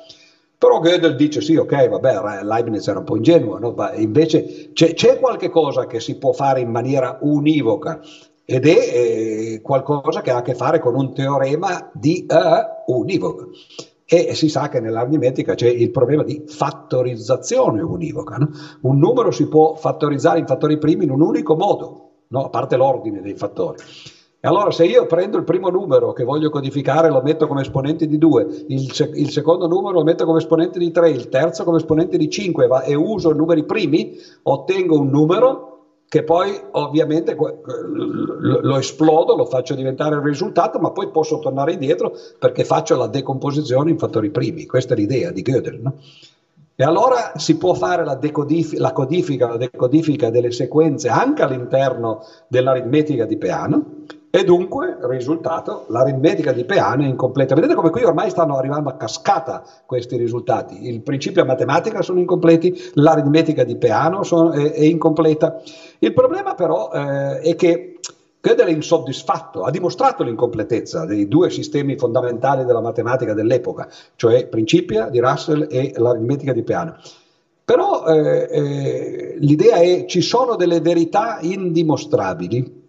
Però Gödel dice sì, ok, vabbè, Leibniz era un po' ingenuo, no? ma invece c'è, c'è qualche cosa che si può fare in maniera univoca ed è eh, qualcosa che ha a che fare con un teorema di uh, univoca. E si sa che nell'aritmetica c'è il problema di fattorizzazione univoca. No? Un numero si può fattorizzare in fattori primi in un unico modo, no? a parte l'ordine dei fattori. Allora se io prendo il primo numero che voglio codificare lo metto come esponente di 2, il, sec- il, secondo numero lo metto come esponente di 3, il terzo come esponente di 5 va- e uso i numeri primi, ottengo un numero che poi ovviamente lo esplodo, lo faccio diventare il risultato, ma poi posso tornare indietro perché faccio la decomposizione in fattori primi. Questa è l'idea di Gödel. No? E allora si può fare la, decodif- la, codifica, la decodifica delle sequenze anche all'interno dell'aritmetica di Peano e dunque, risultato, l'aritmetica di Peano è incompleta. Vedete come qui ormai stanno arrivando a cascata questi risultati. Il principio matematica sono incompleti, l'aritmetica di Peano sono, è, è, incompleta. Il problema però eh, è che Gödel è insoddisfatto, ha dimostrato l'incompletezza dei due sistemi fondamentali della matematica dell'epoca, cioè Principia di Russell e l'aritmetica di Peano. Però eh, eh, l'idea è ci sono delle verità indimostrabili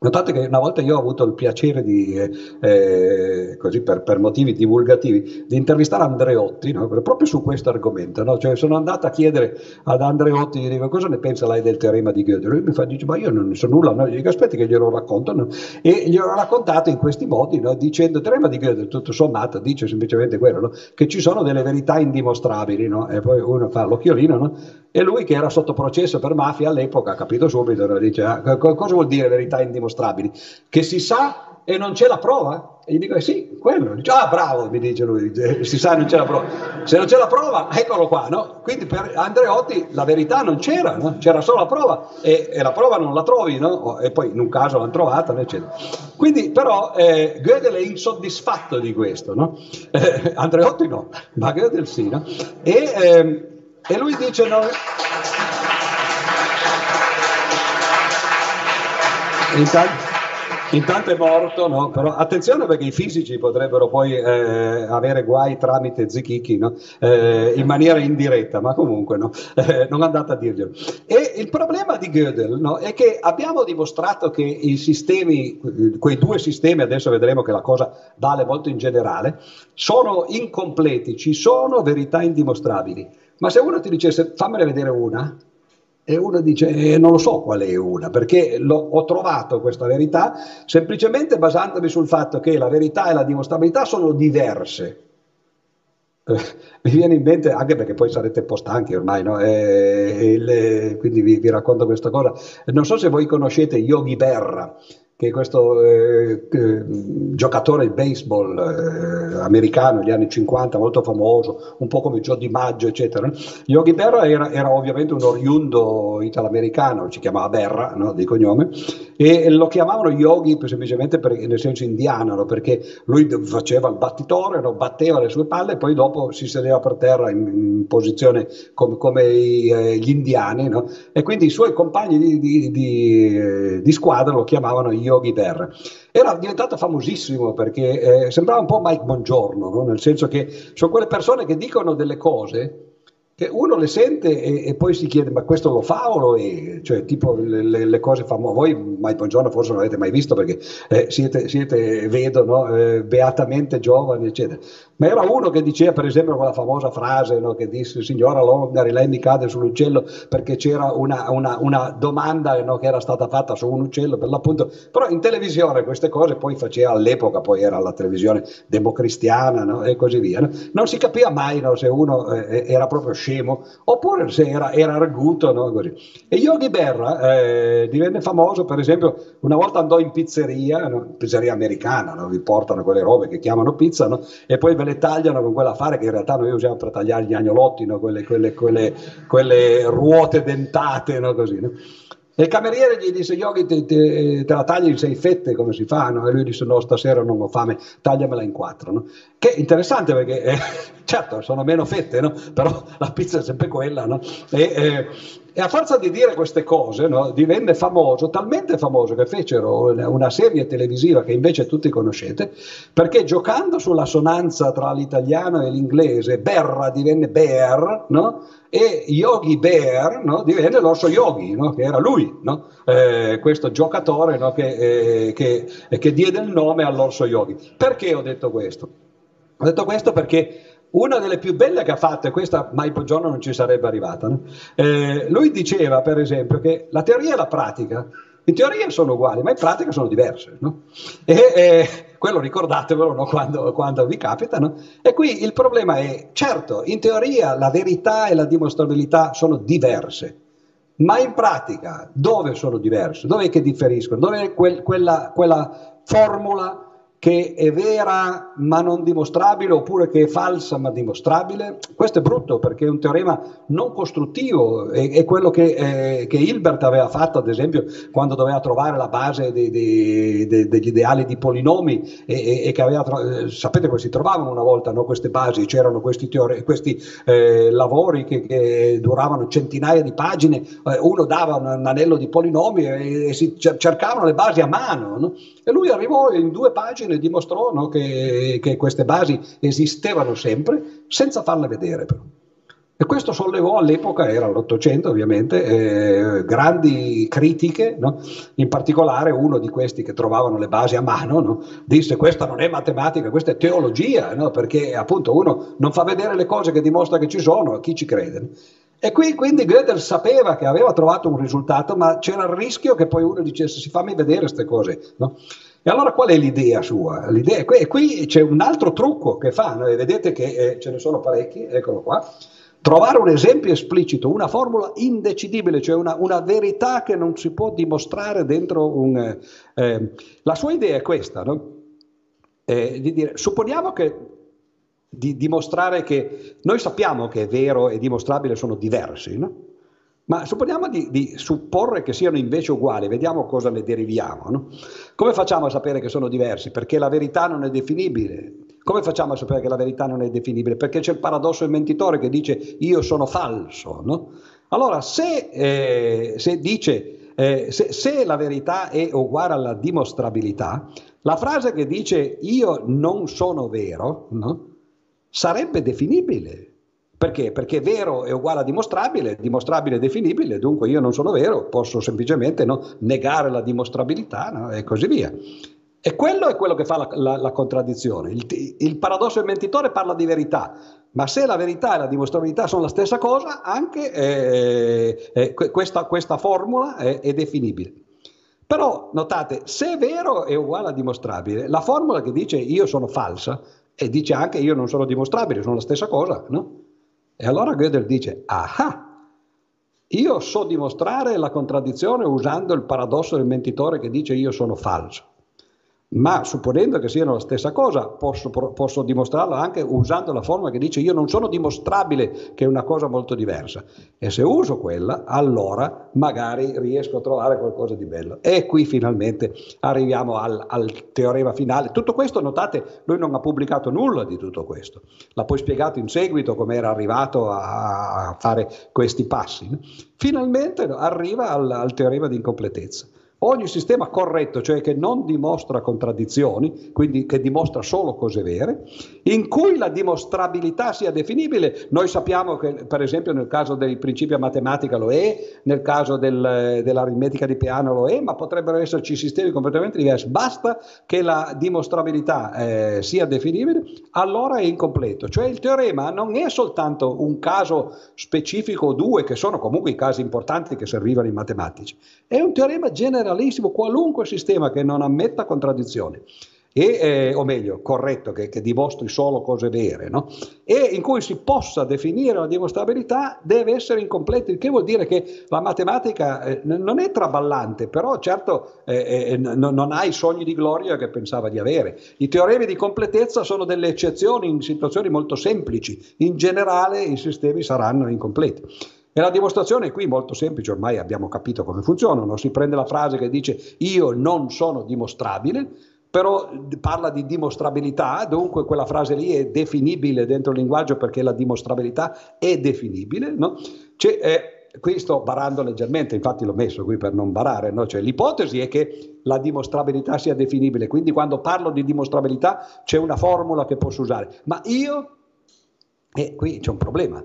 Notate che una volta io ho avuto il piacere di, eh, così per, per, motivi divulgativi, di intervistare Andreotti no? proprio su questo argomento. No? Cioè, sono andato a chiedere ad Andreotti, gli dico cosa ne pensa lei del teorema di Gödel? Lui mi fa, dice, ma io non ne so nulla, no? gli dico aspetti che glielo raccontano. E gli ho raccontato in questi modi, no? dicendo, il teorema di Gödel tutto sommato dice semplicemente quello, che ci sono delle verità indimostrabili, e poi uno fa l'occhiolino, e lui che era sotto processo per mafia all'epoca ha capito subito, dice, ah, cosa vuol dire verità indimostrabili? Dimostrabili, che si sa e non c'è la prova? E gli dico, eh sì, quello. Dice, ah, bravo, mi dice lui, si sa e non c'è la prova. Se non c'è la prova, eccolo qua, no? Quindi per Andreotti la verità non c'era, no? C'era solo la prova e, e, la prova non la trovi, no? E poi in un caso l'hanno trovata, eccetera. Quindi però eh, Gödel è insoddisfatto di questo, no? Eh, Andreotti no, ma Gödel sì, no? E, eh, e lui dice, no... Intanto, intanto, è morto, no? Però attenzione perché i fisici potrebbero poi eh, avere guai tramite Zichichi no? eh, in maniera indiretta, ma comunque no? eh, non andate a dirglielo. E il problema di Gödel no? è che abbiamo dimostrato che i sistemi, quei due sistemi, adesso vedremo che la cosa vale molto in generale, sono incompleti, ci sono verità indimostrabili. Ma se uno ti dicesse fammene vedere una, e uno dice eh, non lo so qual è una, perché ho trovato questa verità semplicemente basandomi sul fatto che la verità e la dimostrabilità sono diverse. Eh, mi viene in mente, anche perché poi sarete un po' stanchi ormai, no? eh, il, quindi vi, vi, racconto questa cosa. Non so se voi conoscete Yogi Berra, che questo eh, eh, giocatore di baseball eh, americano negli anni 50, molto famoso, un po' come Joe DiMaggio, eccetera. Yogi Berra era, era ovviamente un oriundo italo-americano, si chiamava Berra no, di cognome, e lo chiamavano Yogi semplicemente per, nel senso indiano, no, perché lui faceva il battitore, no, batteva le sue palle e poi dopo si sedeva per terra in, in posizione come, come i, eh, gli indiani, e quindi i suoi compagni di, di, di, eh, di squadra lo chiamavano Yogi Yogi Berra. Era diventato famosissimo perché eh, sembrava un po' Mike Bongiorno, no? nel senso che sono quelle persone che dicono delle cose che uno le sente e, e, poi si chiede ma questo lo fa o lo è? Cioè tipo le, le, le cose famose, voi mai buongiorno forse non l'avete mai visto perché eh, siete, siete, vedo, no? eh, beatamente giovani eccetera, ma era uno che diceva per esempio quella famosa frase no? che disse signora Longari lei mi cade sull'uccello perché c'era una, una, una domanda no? che era stata fatta su un uccello per l'appunto, però in televisione queste cose poi faceva all'epoca, poi era la televisione democristiana e così via, non si capiva mai se uno eh, era proprio scemo, oppure se era, era arguto. No? E Yogi Berra eh, divenne famoso, per esempio, una volta andò in pizzeria, no? pizzeria americana, no? vi portano quelle robe che chiamano pizza, no? e poi ve le tagliano con quell'affare che in realtà noi usiamo per tagliare gli agnolotti, quelle, quelle, quelle, quelle, ruote dentate, così. E il cameriere gli disse, Yogi, te, te, te, la tagli in sei fette, come si fa? No? E lui disse, no, stasera non ho fame, tagliamela in quattro. No? Che interessante perché, eh, certo, sono meno fette, no? però la pizza è sempre quella. E, eh, e, a forza di dire queste cose divenne famoso, talmente famoso che fecero una serie televisiva che invece tutti conoscete, perché giocando sull'assonanza tra l'italiano e l'inglese, Berra divenne Bear, no? e Yogi Bear no, divenne l'orso Yogi, no, che era lui, no? eh, questo giocatore che, eh, che, che, diede il nome all'orso Yogi. Perché ho detto questo? Ho detto questo perché una delle più belle che ha fatto, e questa mai per giorno non ci sarebbe arrivata, eh, lui diceva per esempio che la teoria e la pratica in teoria sono uguali, ma in pratica sono diverse. No? E, e, quello ricordatevelo no? quando, quando, vi capita. No? E qui il problema è, certo, in teoria la verità e la dimostrabilità sono diverse, ma in pratica dove sono diverse? Dove che differiscono? Dove quel, quella, quella formula che è vera ma non dimostrabile oppure che è falsa ma dimostrabile, questo è brutto perché è un teorema non costruttivo, è, è quello che, eh, che, Hilbert aveva fatto ad esempio quando doveva trovare la base dei, dei, dei, degli ideali di polinomi e, e, che aveva, eh, sapete come si trovavano una volta no? queste basi, c'erano questi, teore, questi eh, lavori che, che, duravano centinaia di pagine, eh, uno dava un, un, anello di polinomi e, e si cercavano le basi a mano no? E lui arrivò in due pagine dimostrò no, che, che, queste basi esistevano sempre senza farle vedere però. E questo sollevò all'epoca, era l'Ottocento ovviamente, eh, grandi critiche, no? in particolare uno di questi che trovavano le basi a mano no? disse questa non è matematica, questa è teologia, no? perché appunto uno non fa vedere le cose che dimostra che ci sono, a chi ci crede. E qui quindi Gödel sapeva che aveva trovato un risultato, ma c'era il rischio che poi uno dicesse si fammi vedere queste cose. No? E allora qual è l'idea sua? L'idea, qui, qui c'è un altro trucco che fa, e vedete che eh, ce ne sono parecchi, eccolo qua, trovare un esempio esplicito, una formula indecidibile, cioè una, una verità che non si può dimostrare dentro un... Eh, eh la sua idea è questa, no? Eh, di dire, supponiamo che di dimostrare che noi sappiamo che è vero e dimostrabile sono diversi, no? Ma supponiamo di, di, supporre che siano invece uguali, vediamo cosa ne deriviamo. No? Come facciamo a sapere che sono diversi? Perché la verità non è definibile. Come facciamo a sapere che la verità non è definibile? Perché c'è il paradosso del mentitore che dice io sono falso. No? Allora, se, eh, se dice eh, se, se, la verità è uguale alla dimostrabilità, la frase che dice io non sono vero no? Sarebbe definibile. Perché? Perché vero è uguale a dimostrabile, dimostrabile è definibile, dunque io non sono vero, posso semplicemente no, negare la dimostrabilità no, e così via. E quello è quello che fa la, la, la contraddizione. Il, il, paradosso del mentitore parla di verità, ma se la verità e la dimostrabilità sono la stessa cosa, anche eh, eh, questa, questa, formula è, è definibile. Però notate, se è vero è uguale a dimostrabile, la formula che dice io sono falsa e dice anche io non sono dimostrabile, sono la stessa cosa, no? E allora Gödel dice, ah, io so dimostrare la contraddizione usando il paradosso del mentitore che dice io sono falso ma supponendo che siano la stessa cosa, posso, posso, dimostrarla anche usando la forma che dice io non sono dimostrabile che è una cosa molto diversa. E se uso quella, allora magari riesco a trovare qualcosa di bello. E qui finalmente arriviamo al, al teorema finale. Tutto questo, notate, lui non ha pubblicato nulla di tutto questo. L'ha poi spiegato in seguito come era arrivato a, fare questi passi. Finalmente arriva al, al teorema di incompletezza. Ogni sistema corretto, cioè che non dimostra contraddizioni, quindi che dimostra solo cose vere, in cui la dimostrabilità sia definibile, noi sappiamo che per esempio nel caso dei principi a matematica lo è, nel caso del, dell'aritmetica di piano lo è, ma potrebbero esserci sistemi completamente diversi, basta che la dimostrabilità eh, sia definibile, allora è incompleto. Cioè il teorema non è soltanto un caso specifico o due, che sono comunque i casi importanti che servivano i matematici, è un teorema generale generalissimo qualunque sistema che non ammetta contraddizioni. e, eh, o meglio, corretto, che, che, dimostri solo cose vere, no? e in cui si possa definire la dimostrabilità deve essere incompleta, il che vuol dire che la matematica eh, non è traballante, però certo eh, eh n- non ha i sogni di gloria che pensava di avere. I teoremi di completezza sono delle eccezioni in situazioni molto semplici, in generale i sistemi saranno incompleti. E la dimostrazione è qui molto semplice, ormai abbiamo capito come funzionano. Si prende la frase che dice io non sono dimostrabile, però parla di dimostrabilità, dunque quella frase lì è definibile dentro il linguaggio perché la dimostrabilità è definibile. No? Eh, qui sto barando leggermente, infatti l'ho messo qui per non barare, no? cioè, l'ipotesi è che la dimostrabilità sia definibile, quindi quando parlo di dimostrabilità c'è una formula che posso usare, ma io, e eh, qui c'è un problema,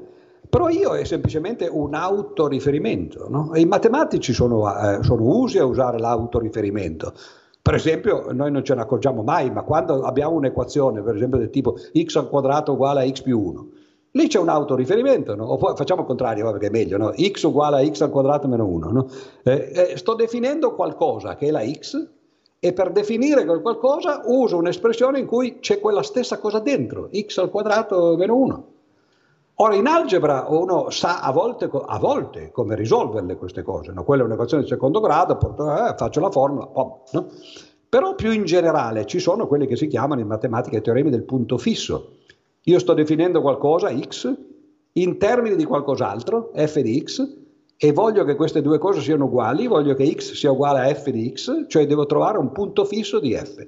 però io è semplicemente un autoriferimento, no? i matematici sono, eh, sono usi a usare l'autoriferimento. Per esempio, noi non ce ne accorgiamo mai, ma quando abbiamo un'equazione, per esempio del tipo x al quadrato uguale a x più 1, lì c'è un autoriferimento, no? o facciamo il contrario, perché è meglio, no? x uguale a x al quadrato meno 1. No? Eh, eh, sto definendo qualcosa che è la x e per definire quel qualcosa uso un'espressione in cui c'è quella stessa cosa dentro, x al quadrato meno 1. Ora in algebra uno sa a volte, a volte come risolverle queste cose, no? quella è un'equazione di secondo grado, porto, eh, faccio la formula, oh, no? però più in generale ci sono quelli che si chiamano in matematica i teoremi del punto fisso. Io sto definendo qualcosa, x, in termini di qualcos'altro, f di x, e voglio che queste due cose siano uguali, voglio che x sia uguale a f di x, cioè devo trovare un punto fisso di f.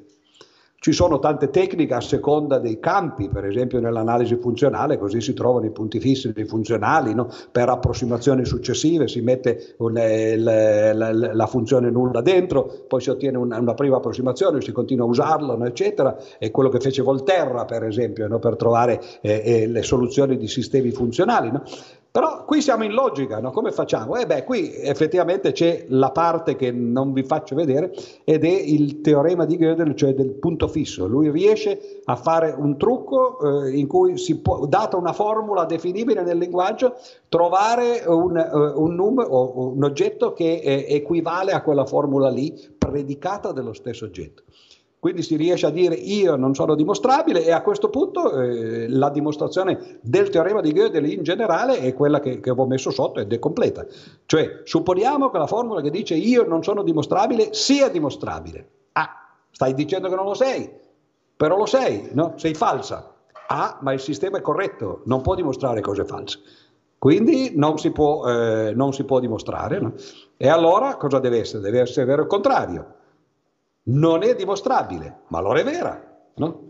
Ci sono tante tecniche a seconda dei campi, per esempio nell'analisi funzionale, così si trovano i punti fissi dei funzionali, no? per approssimazioni successive si mette un, eh, la, la, la, funzione nulla dentro, poi si ottiene una, una prima approssimazione, si continua a usarla, no? eccetera. È quello che fece Volterra, per esempio, no? per trovare eh, eh, le soluzioni di sistemi funzionali. Però qui siamo in logica, no? come facciamo? Eh beh, qui effettivamente c'è la parte che non vi faccio vedere ed è il teorema di Gödel, cioè del punto fisso. Lui riesce a fare un trucco eh, in cui si può, data una formula definibile nel linguaggio, trovare un, uh, un, num- o un oggetto che eh, equivale a quella formula lì, predicata dello stesso oggetto. Quindi si riesce a dire io non sono dimostrabile e a questo punto eh, la dimostrazione del teorema di Gödel in generale è quella che, che avevo messo sotto ed è completa. Cioè supponiamo che la formula che dice io non sono dimostrabile sia dimostrabile. Ah, stai dicendo che non lo sei, però lo sei, no? sei falsa. Ah, ma il sistema è corretto, non può dimostrare cose false. Quindi non si può, eh, non si può dimostrare. No? E allora cosa deve essere? Deve essere vero il contrario non è dimostrabile, ma allora è vera, no?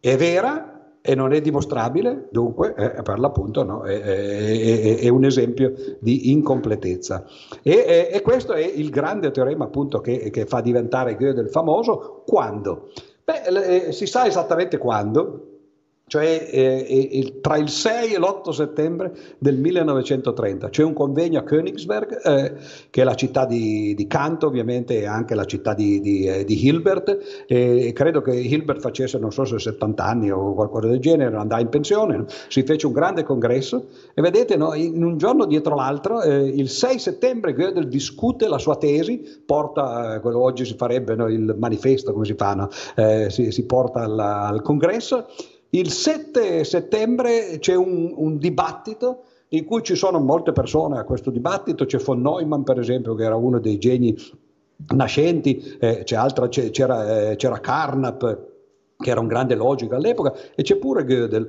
È vera e non è dimostrabile, dunque eh, per l'appunto no, è, è, è, un esempio di incompletezza. E, e, questo è il grande teorema appunto che, che fa diventare Gödel famoso quando? Beh, si sa esattamente quando, cioè eh, il, tra il 6 e l'8 settembre del 1930. C'è un convegno a Königsberg, eh, che è la città di, di, Kant ovviamente e anche la città di, di, eh, di Hilbert, e credo che Hilbert facesse non so se 70 anni o qualcosa del genere, andava in pensione, no? si fece un grande congresso e vedete no, in un giorno dietro l'altro, eh, il 6 settembre Gödel discute la sua tesi, porta, eh, quello oggi si farebbe no, il manifesto, come si fa, eh, si, si, porta alla, al congresso il 7 settembre c'è un, un dibattito in cui ci sono molte persone a questo dibattito, c'è von Neumann per esempio che era uno dei geni nascenti, eh, altra, c'era, eh, c'era Carnap che era un grande logico all'epoca e c'è pure Gödel.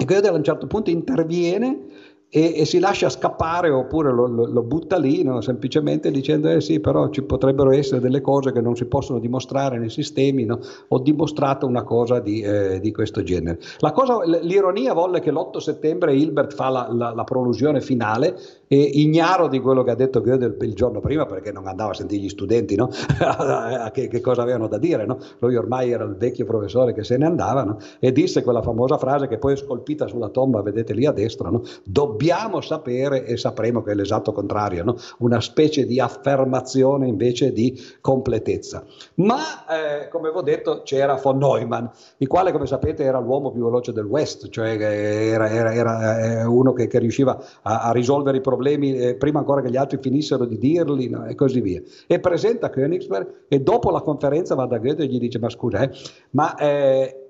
E Gödel a un certo punto interviene e, e, si lascia scappare oppure lo, lo, lo butta lì no? semplicemente dicendo eh sì però ci potrebbero essere delle cose che non si possono dimostrare nei sistemi no? ho dimostrato una cosa di, eh, di questo genere cosa, l'ironia volle che l'8 settembre Hilbert fa la, la, la prolusione finale ignaro di quello che ha detto Gödel il giorno prima perché non andava a sentire gli studenti no? che, che, cosa avevano da dire no? lui ormai era il vecchio professore che se ne andava no? e disse quella famosa frase che poi è scolpita sulla tomba vedete lì a destra dobbiamo sapere e sapremo che è l'esatto contrario, una specie di affermazione invece di completezza. Ma eh, come vi ho detto c'era von Neumann, il quale come sapete era l'uomo più veloce del West, cioè era, era, era eh, uno che, che riusciva a, a, risolvere i problemi eh, prima ancora che gli altri finissero di dirli no? e così via. E presenta Königsberg e dopo la conferenza va da Goethe e gli dice ma scusa, eh, ma... Eh,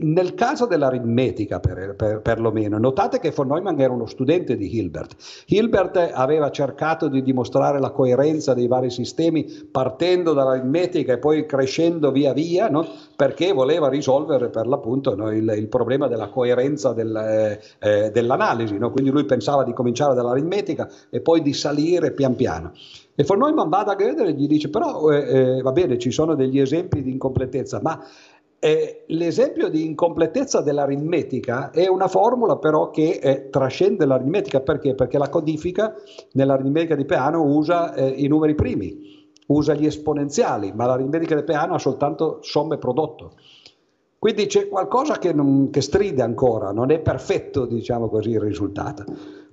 nel caso dell'aritmetica, per, per, perlomeno, notate che von Neumann era uno studente di Hilbert. Hilbert aveva cercato di dimostrare la coerenza dei vari sistemi partendo dall'aritmetica e poi crescendo via via, no? perché voleva risolvere per l'appunto no, il, il, problema della coerenza del, eh, eh, dell'analisi. No? Quindi lui pensava di cominciare dall'aritmetica e poi di salire pian piano. E von Neumann va da Gödel e gli dice: Però eh, eh, va bene, ci sono degli esempi di incompletezza, ma eh, l'esempio di incompletezza dell'aritmetica è una formula però che eh, trascende l'aritmetica perché? Perché la codifica nell'aritmetica di Peano usa eh, i numeri primi, usa gli esponenziali, ma l'aritmetica di Peano ha soltanto somme prodotto. Quindi c'è qualcosa che, non, che stride ancora, non è perfetto diciamo così il risultato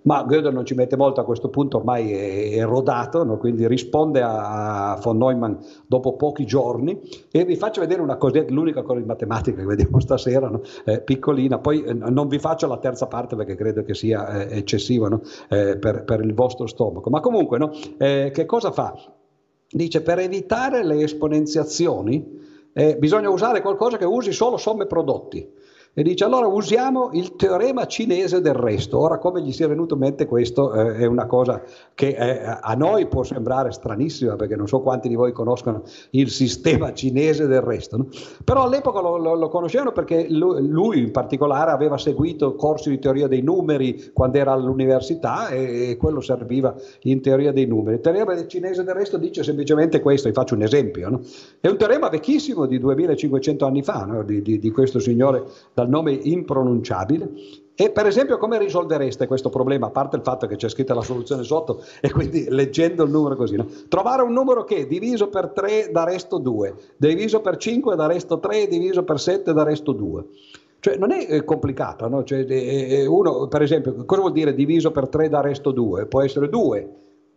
ma Gödel non ci mette molto a questo punto, ormai è, è rodato, no? quindi risponde a, von Neumann dopo pochi giorni e vi faccio vedere una cosetta, l'unica cosa di matematica che vediamo stasera, no? eh, piccolina, poi eh, non vi faccio la terza parte perché credo che sia eh, eccessivo no? Eh, per, per, il vostro stomaco, ma comunque eh, che cosa fa? Dice per evitare le esponenziazioni eh, bisogna usare qualcosa che usi solo somme prodotti e dice allora usiamo il teorema cinese del resto. Ora come gli sia venuto in mente questo eh, è una cosa che eh, a noi può sembrare stranissima perché non so quanti di voi conoscono il sistema cinese del resto, no? però all'epoca lo, lo, lo conoscevano perché lui, lui, in particolare aveva seguito corsi di teoria dei numeri quando era all'università e, e quello serviva in teoria dei numeri. Il teorema cinese del resto dice semplicemente questo, vi faccio un esempio, no? è un teorema vecchissimo di 2500 anni fa no? di, di, di questo signore da dal nome impronunciabile. E per esempio come risolvereste questo problema, a parte il fatto che c'è scritta la soluzione sotto e quindi leggendo il numero così, no? trovare un numero che diviso per 3 dà resto 2, diviso per 5 dà resto 3, diviso per 7 dà resto 2. Cioè non è eh, complicato, no? cioè, uno, per esempio, cosa vuol dire diviso per 3 dà resto 2? Può essere 2,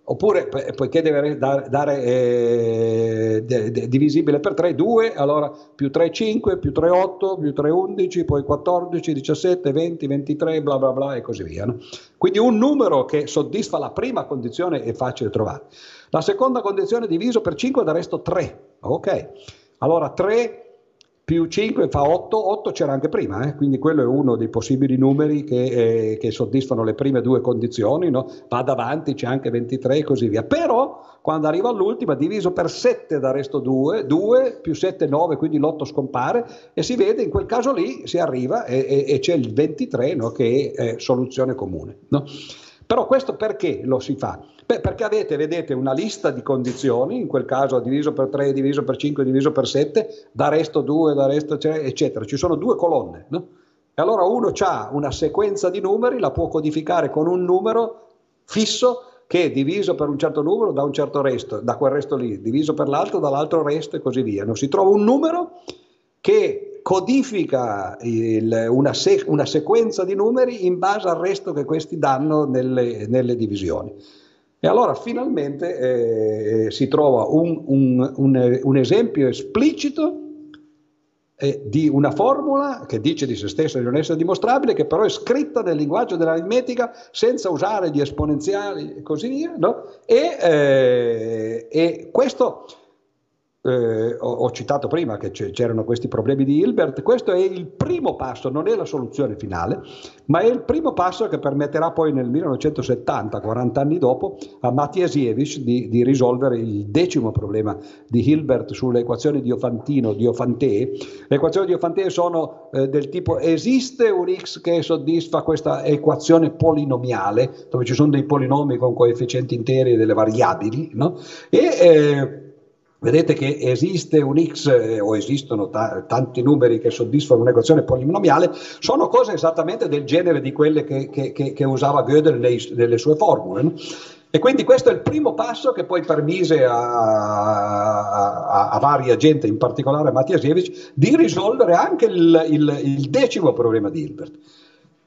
Oppure, poiché deve dare, dare eh, divisibile per 3, 2, allora più 3, 5, più 3, 8, più 3, 11, poi 14, 17, 20, 23, bla bla bla e così via. No? Quindi un numero che soddisfa la prima condizione è facile trovare. La seconda condizione diviso per 5 dà resto 3. Ok, allora 3 più 5 fa 8, 8 c'era anche prima, eh? quindi quello è uno dei possibili numeri che, eh, che soddisfano le prime due condizioni, no? va davanti, c'è anche 23 e così via. Però quando arriva all'ultima, diviso per 7 da resto 2, 2 più 7 9, quindi l'8 scompare e si vede in quel caso lì si arriva e, e, e c'è il 23 no? che è eh, soluzione comune. No? Però questo perché lo si fa? Beh, perché avete, vedete, una lista di condizioni, in quel caso diviso per 3, diviso per 5, diviso per 7, da resto 2, da resto 3, eccetera. Ci sono due colonne, no? E allora uno ha una sequenza di numeri, la può codificare con un numero fisso che diviso per un certo numero dà un certo resto, da quel resto lì, diviso per l'altro dall'altro resto e così via. Non si trova un numero che codifica il, una, se, una, sequenza di numeri in base al resto che questi danno nelle, nelle divisioni. E allora finalmente eh, si trova un, un, un, un esempio esplicito eh, di una formula che dice di se stessa di non essere dimostrabile, che però è scritta nel linguaggio dell'aritmetica senza usare gli esponenziali e così via. No? E, eh, e questo eh, ho, ho, citato prima che c'erano questi problemi di Hilbert, questo è il primo passo, non è la soluzione finale, ma è il primo passo che permetterà poi nel 1970, 40 anni dopo, a Matiasiewicz di, di risolvere il decimo problema di Hilbert sulle equazioni di Diofantino, Diofantee. Le equazioni di Diofantee sono eh, del tipo esiste un x che soddisfa questa equazione polinomiale, dove ci sono dei polinomi con coefficienti interi e delle variabili, no? e eh, Vedete che esiste un x eh, o esistono ta- tanti numeri che soddisfano un'equazione polinomiale, sono cose esattamente del genere di quelle che, che, che, che usava Gödel nei, nelle sue formule. No? E quindi questo è il primo passo che poi permise a, a, a varia gente, in particolare a Matiasiewicz, di risolvere anche il, il, il decimo problema di Hilbert.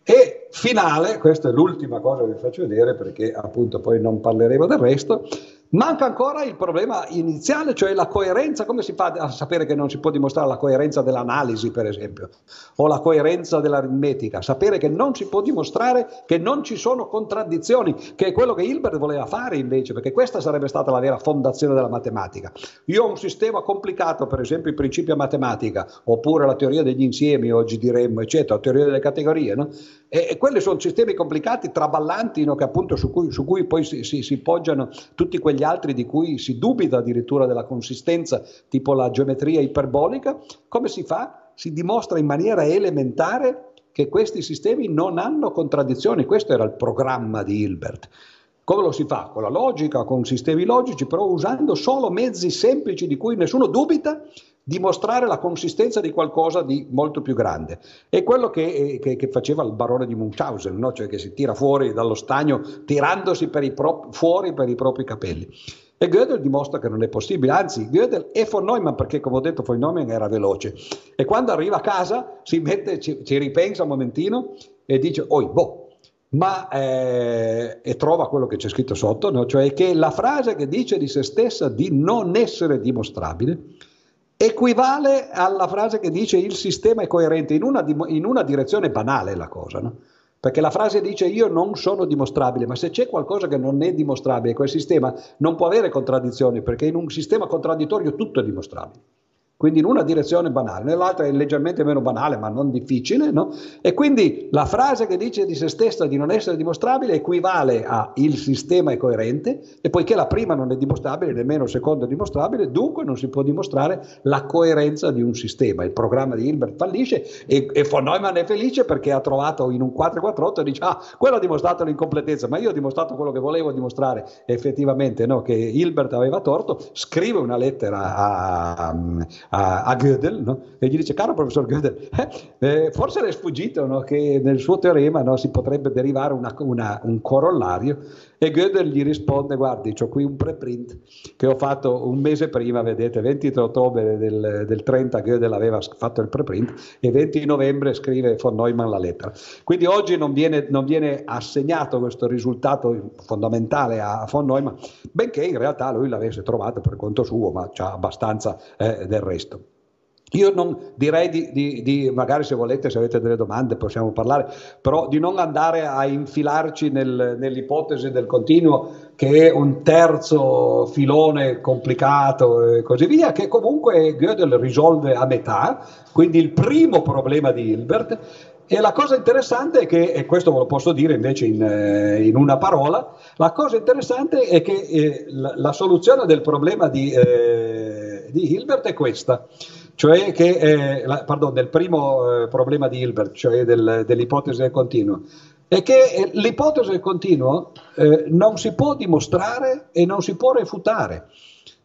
E finale, questa è l'ultima cosa che vi faccio vedere perché appunto poi non parleremo del resto, Manca ancora il problema iniziale, cioè la coerenza. Come si fa a sapere che non si può dimostrare la coerenza dell'analisi, per esempio, o la coerenza dell'aritmetica? Sapere che non si può dimostrare che non ci sono contraddizioni, che è quello che Hilbert voleva fare invece, perché questa sarebbe stata la vera fondazione della matematica. Io ho un sistema complicato, per esempio il principio matematica, oppure la teoria degli insiemi, oggi diremmo, eccetera, la teoria delle categorie, no? E, e quelli sono sistemi complicati, traballanti, no? appunto su cui, su cui poi si, si, si poggiano tutti quegli gli altri di cui si dubita addirittura della consistenza, tipo la geometria iperbolica, come si fa? Si dimostra in maniera elementare che questi sistemi non hanno contraddizioni. Questo era il programma di Hilbert. Come lo si fa? Con la logica, con sistemi logici, però usando solo mezzi semplici di cui nessuno dubita dimostrare la consistenza di qualcosa di molto più grande. È quello che, eh, che, che faceva il barone di Munchausen, no? cioè che si tira fuori dallo stagno tirandosi per pro- fuori per i propri capelli. E Gödel dimostra che non è possibile, anzi Gödel è von Neumann perché come ho detto von Neumann era veloce e quando arriva a casa si mette, ci, ci ripensa un momentino e dice, oi, boh, ma eh, e trova quello che c'è scritto sotto, no? cioè che la frase che dice di se stessa di non essere dimostrabile equivale alla frase che dice il sistema è coerente, in una, in una direzione banale la cosa, no? Perché la frase dice io non sono dimostrabile, ma se c'è qualcosa che non è dimostrabile, quel sistema non può avere contraddizioni, perché in un sistema contraddittorio tutto è dimostrabile quindi in una direzione banale, nell'altra è leggermente meno banale ma non difficile, no? e quindi la frase che dice di se stessa di non essere dimostrabile equivale a il sistema è coerente e poiché la prima non è dimostrabile, nemmeno il secondo è dimostrabile, dunque non si può dimostrare la coerenza di un sistema. Il programma di Hilbert fallisce e, e von Neumann è felice perché ha trovato in un 448 e dice ah, quello ha dimostrato l'incompletezza, ma io ho dimostrato quello che volevo dimostrare effettivamente, no? che Hilbert aveva torto, scrive una lettera a, a, a Gödel no? e gli dice caro professor Gödel eh, eh, forse le è sfuggito no? che nel suo teorema no, si potrebbe derivare una, una, un corollario e Gödel gli risponde guardi ho qui un preprint che ho fatto un mese prima vedete 23 ottobre del, del 30 Gödel aveva fatto il preprint e 20 novembre scrive von Neumann la lettera quindi oggi non viene, non viene assegnato questo risultato fondamentale a von Neumann benché in realtà lui l'avesse trovato per conto suo ma c'ha abbastanza eh, del resto. Io non direi di, di, di, magari se volete, se avete delle domande possiamo parlare, però di non andare a infilarci nel, nell'ipotesi del continuo che è un terzo filone complicato e così via, che comunque Gödel risolve a metà, quindi il primo problema di Hilbert. E la cosa interessante è che, e questo ve lo posso dire invece in, eh, in una parola, la cosa interessante è che eh, la, la, soluzione del problema di... Eh, di Hilbert è questa, cioè che, eh, la, pardon, del primo eh, problema di Hilbert, cioè del, dell'ipotesi del continuo, è che eh, l'ipotesi del continuo eh, non si può dimostrare e non si può refutare.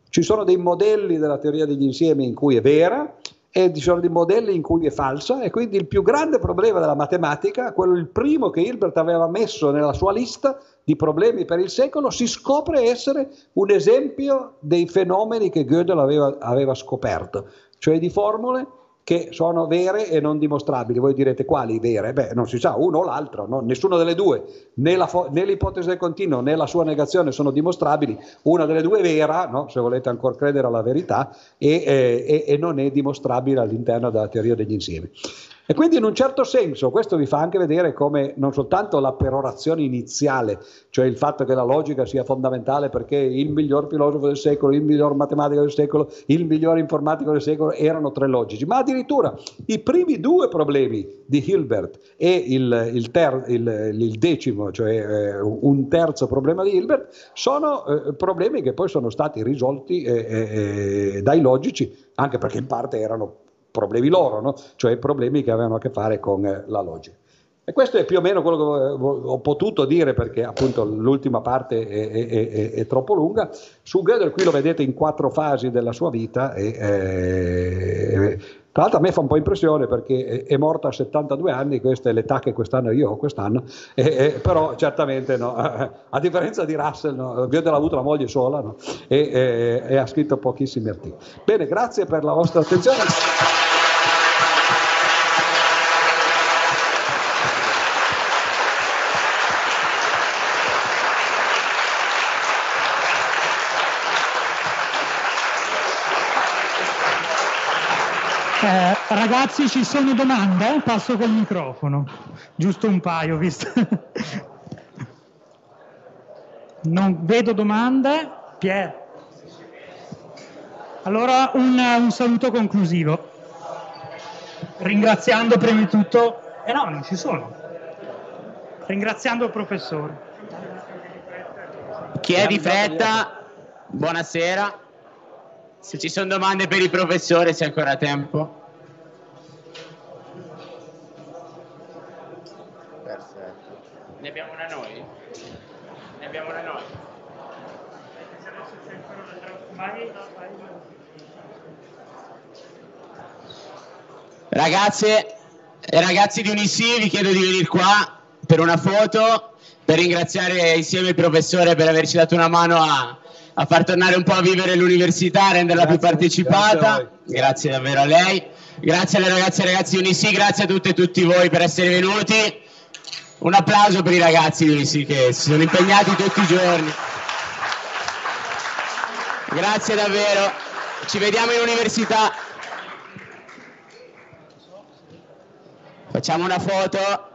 Ci sono dei modelli della teoria degli insiemi in cui è vera e ci sono dei modelli in cui è falsa e quindi il più grande problema della matematica, quello il primo che Hilbert aveva messo nella sua lista, di problemi per il secolo, si scopre essere un esempio dei fenomeni che Gödel aveva, aveva scoperto, cioè di formule che sono vere e non dimostrabili. Voi direte quali vere? Beh, non si sa, uno o l'altro, no? nessuna delle due, né, fo- né, l'ipotesi del continuo né la sua negazione sono dimostrabili, una delle due è vera, no? se volete ancora credere alla verità, e, eh, e, e non è dimostrabile all'interno della teoria degli insiemi. E quindi in un certo senso questo vi fa anche vedere come non soltanto la perorazione iniziale, cioè il fatto che la logica sia fondamentale perché il miglior filosofo del secolo, il miglior matematico del secolo, il miglior informatico del secolo erano tre logici, ma addirittura i primi due problemi di Hilbert e il, il, ter, il, il decimo, cioè eh, un terzo problema di Hilbert, sono eh, problemi che poi sono stati risolti eh, eh, eh dai logici, anche perché in parte erano problemi loro, no? cioè problemi che avevano a che fare con eh, la logica. E questo è più o meno quello che ho potuto dire perché appunto l'ultima parte è, è, è, è troppo lunga. Su Gödel qui lo vedete in quattro fasi della sua vita e, eh, tra l'altro a me fa un po' impressione perché è morto a 72 anni, questa è l'età che quest'anno io ho quest'anno, e, e, però certamente no, a differenza di Russell, no, Gödel ha avuto la moglie sola no, e, e ha scritto pochissimi articoli. Bene, grazie per la vostra attenzione. Eh, ragazzi, ci sono domande? Passo col microfono. Giusto un paio, visto. non vedo domande. Pier. Allora un, un saluto conclusivo. Ringraziando prima di tutto... Eh no, non ci sono. Ringraziando il professore. Chi è di fretta? Buonasera. Se ci sono domande per il professore, c'è ancora tempo. Perfetto. Ne abbiamo una noi? Ne abbiamo una noi. Ragazze e ragazzi di Unisi, vi chiedo di venire qua per una foto, per ringraziare insieme il professore per averci dato una mano a, a far tornare un po' a vivere l'università, renderla grazie, più partecipata. Grazie, grazie, davvero a lei. Grazie alle ragazze e ragazzi di Unisi, grazie a tutte e tutti voi per essere venuti. Un applauso per i ragazzi di Unisi che si sono impegnati tutti i giorni. Grazie davvero. Ci vediamo in università. Facciamo una foto.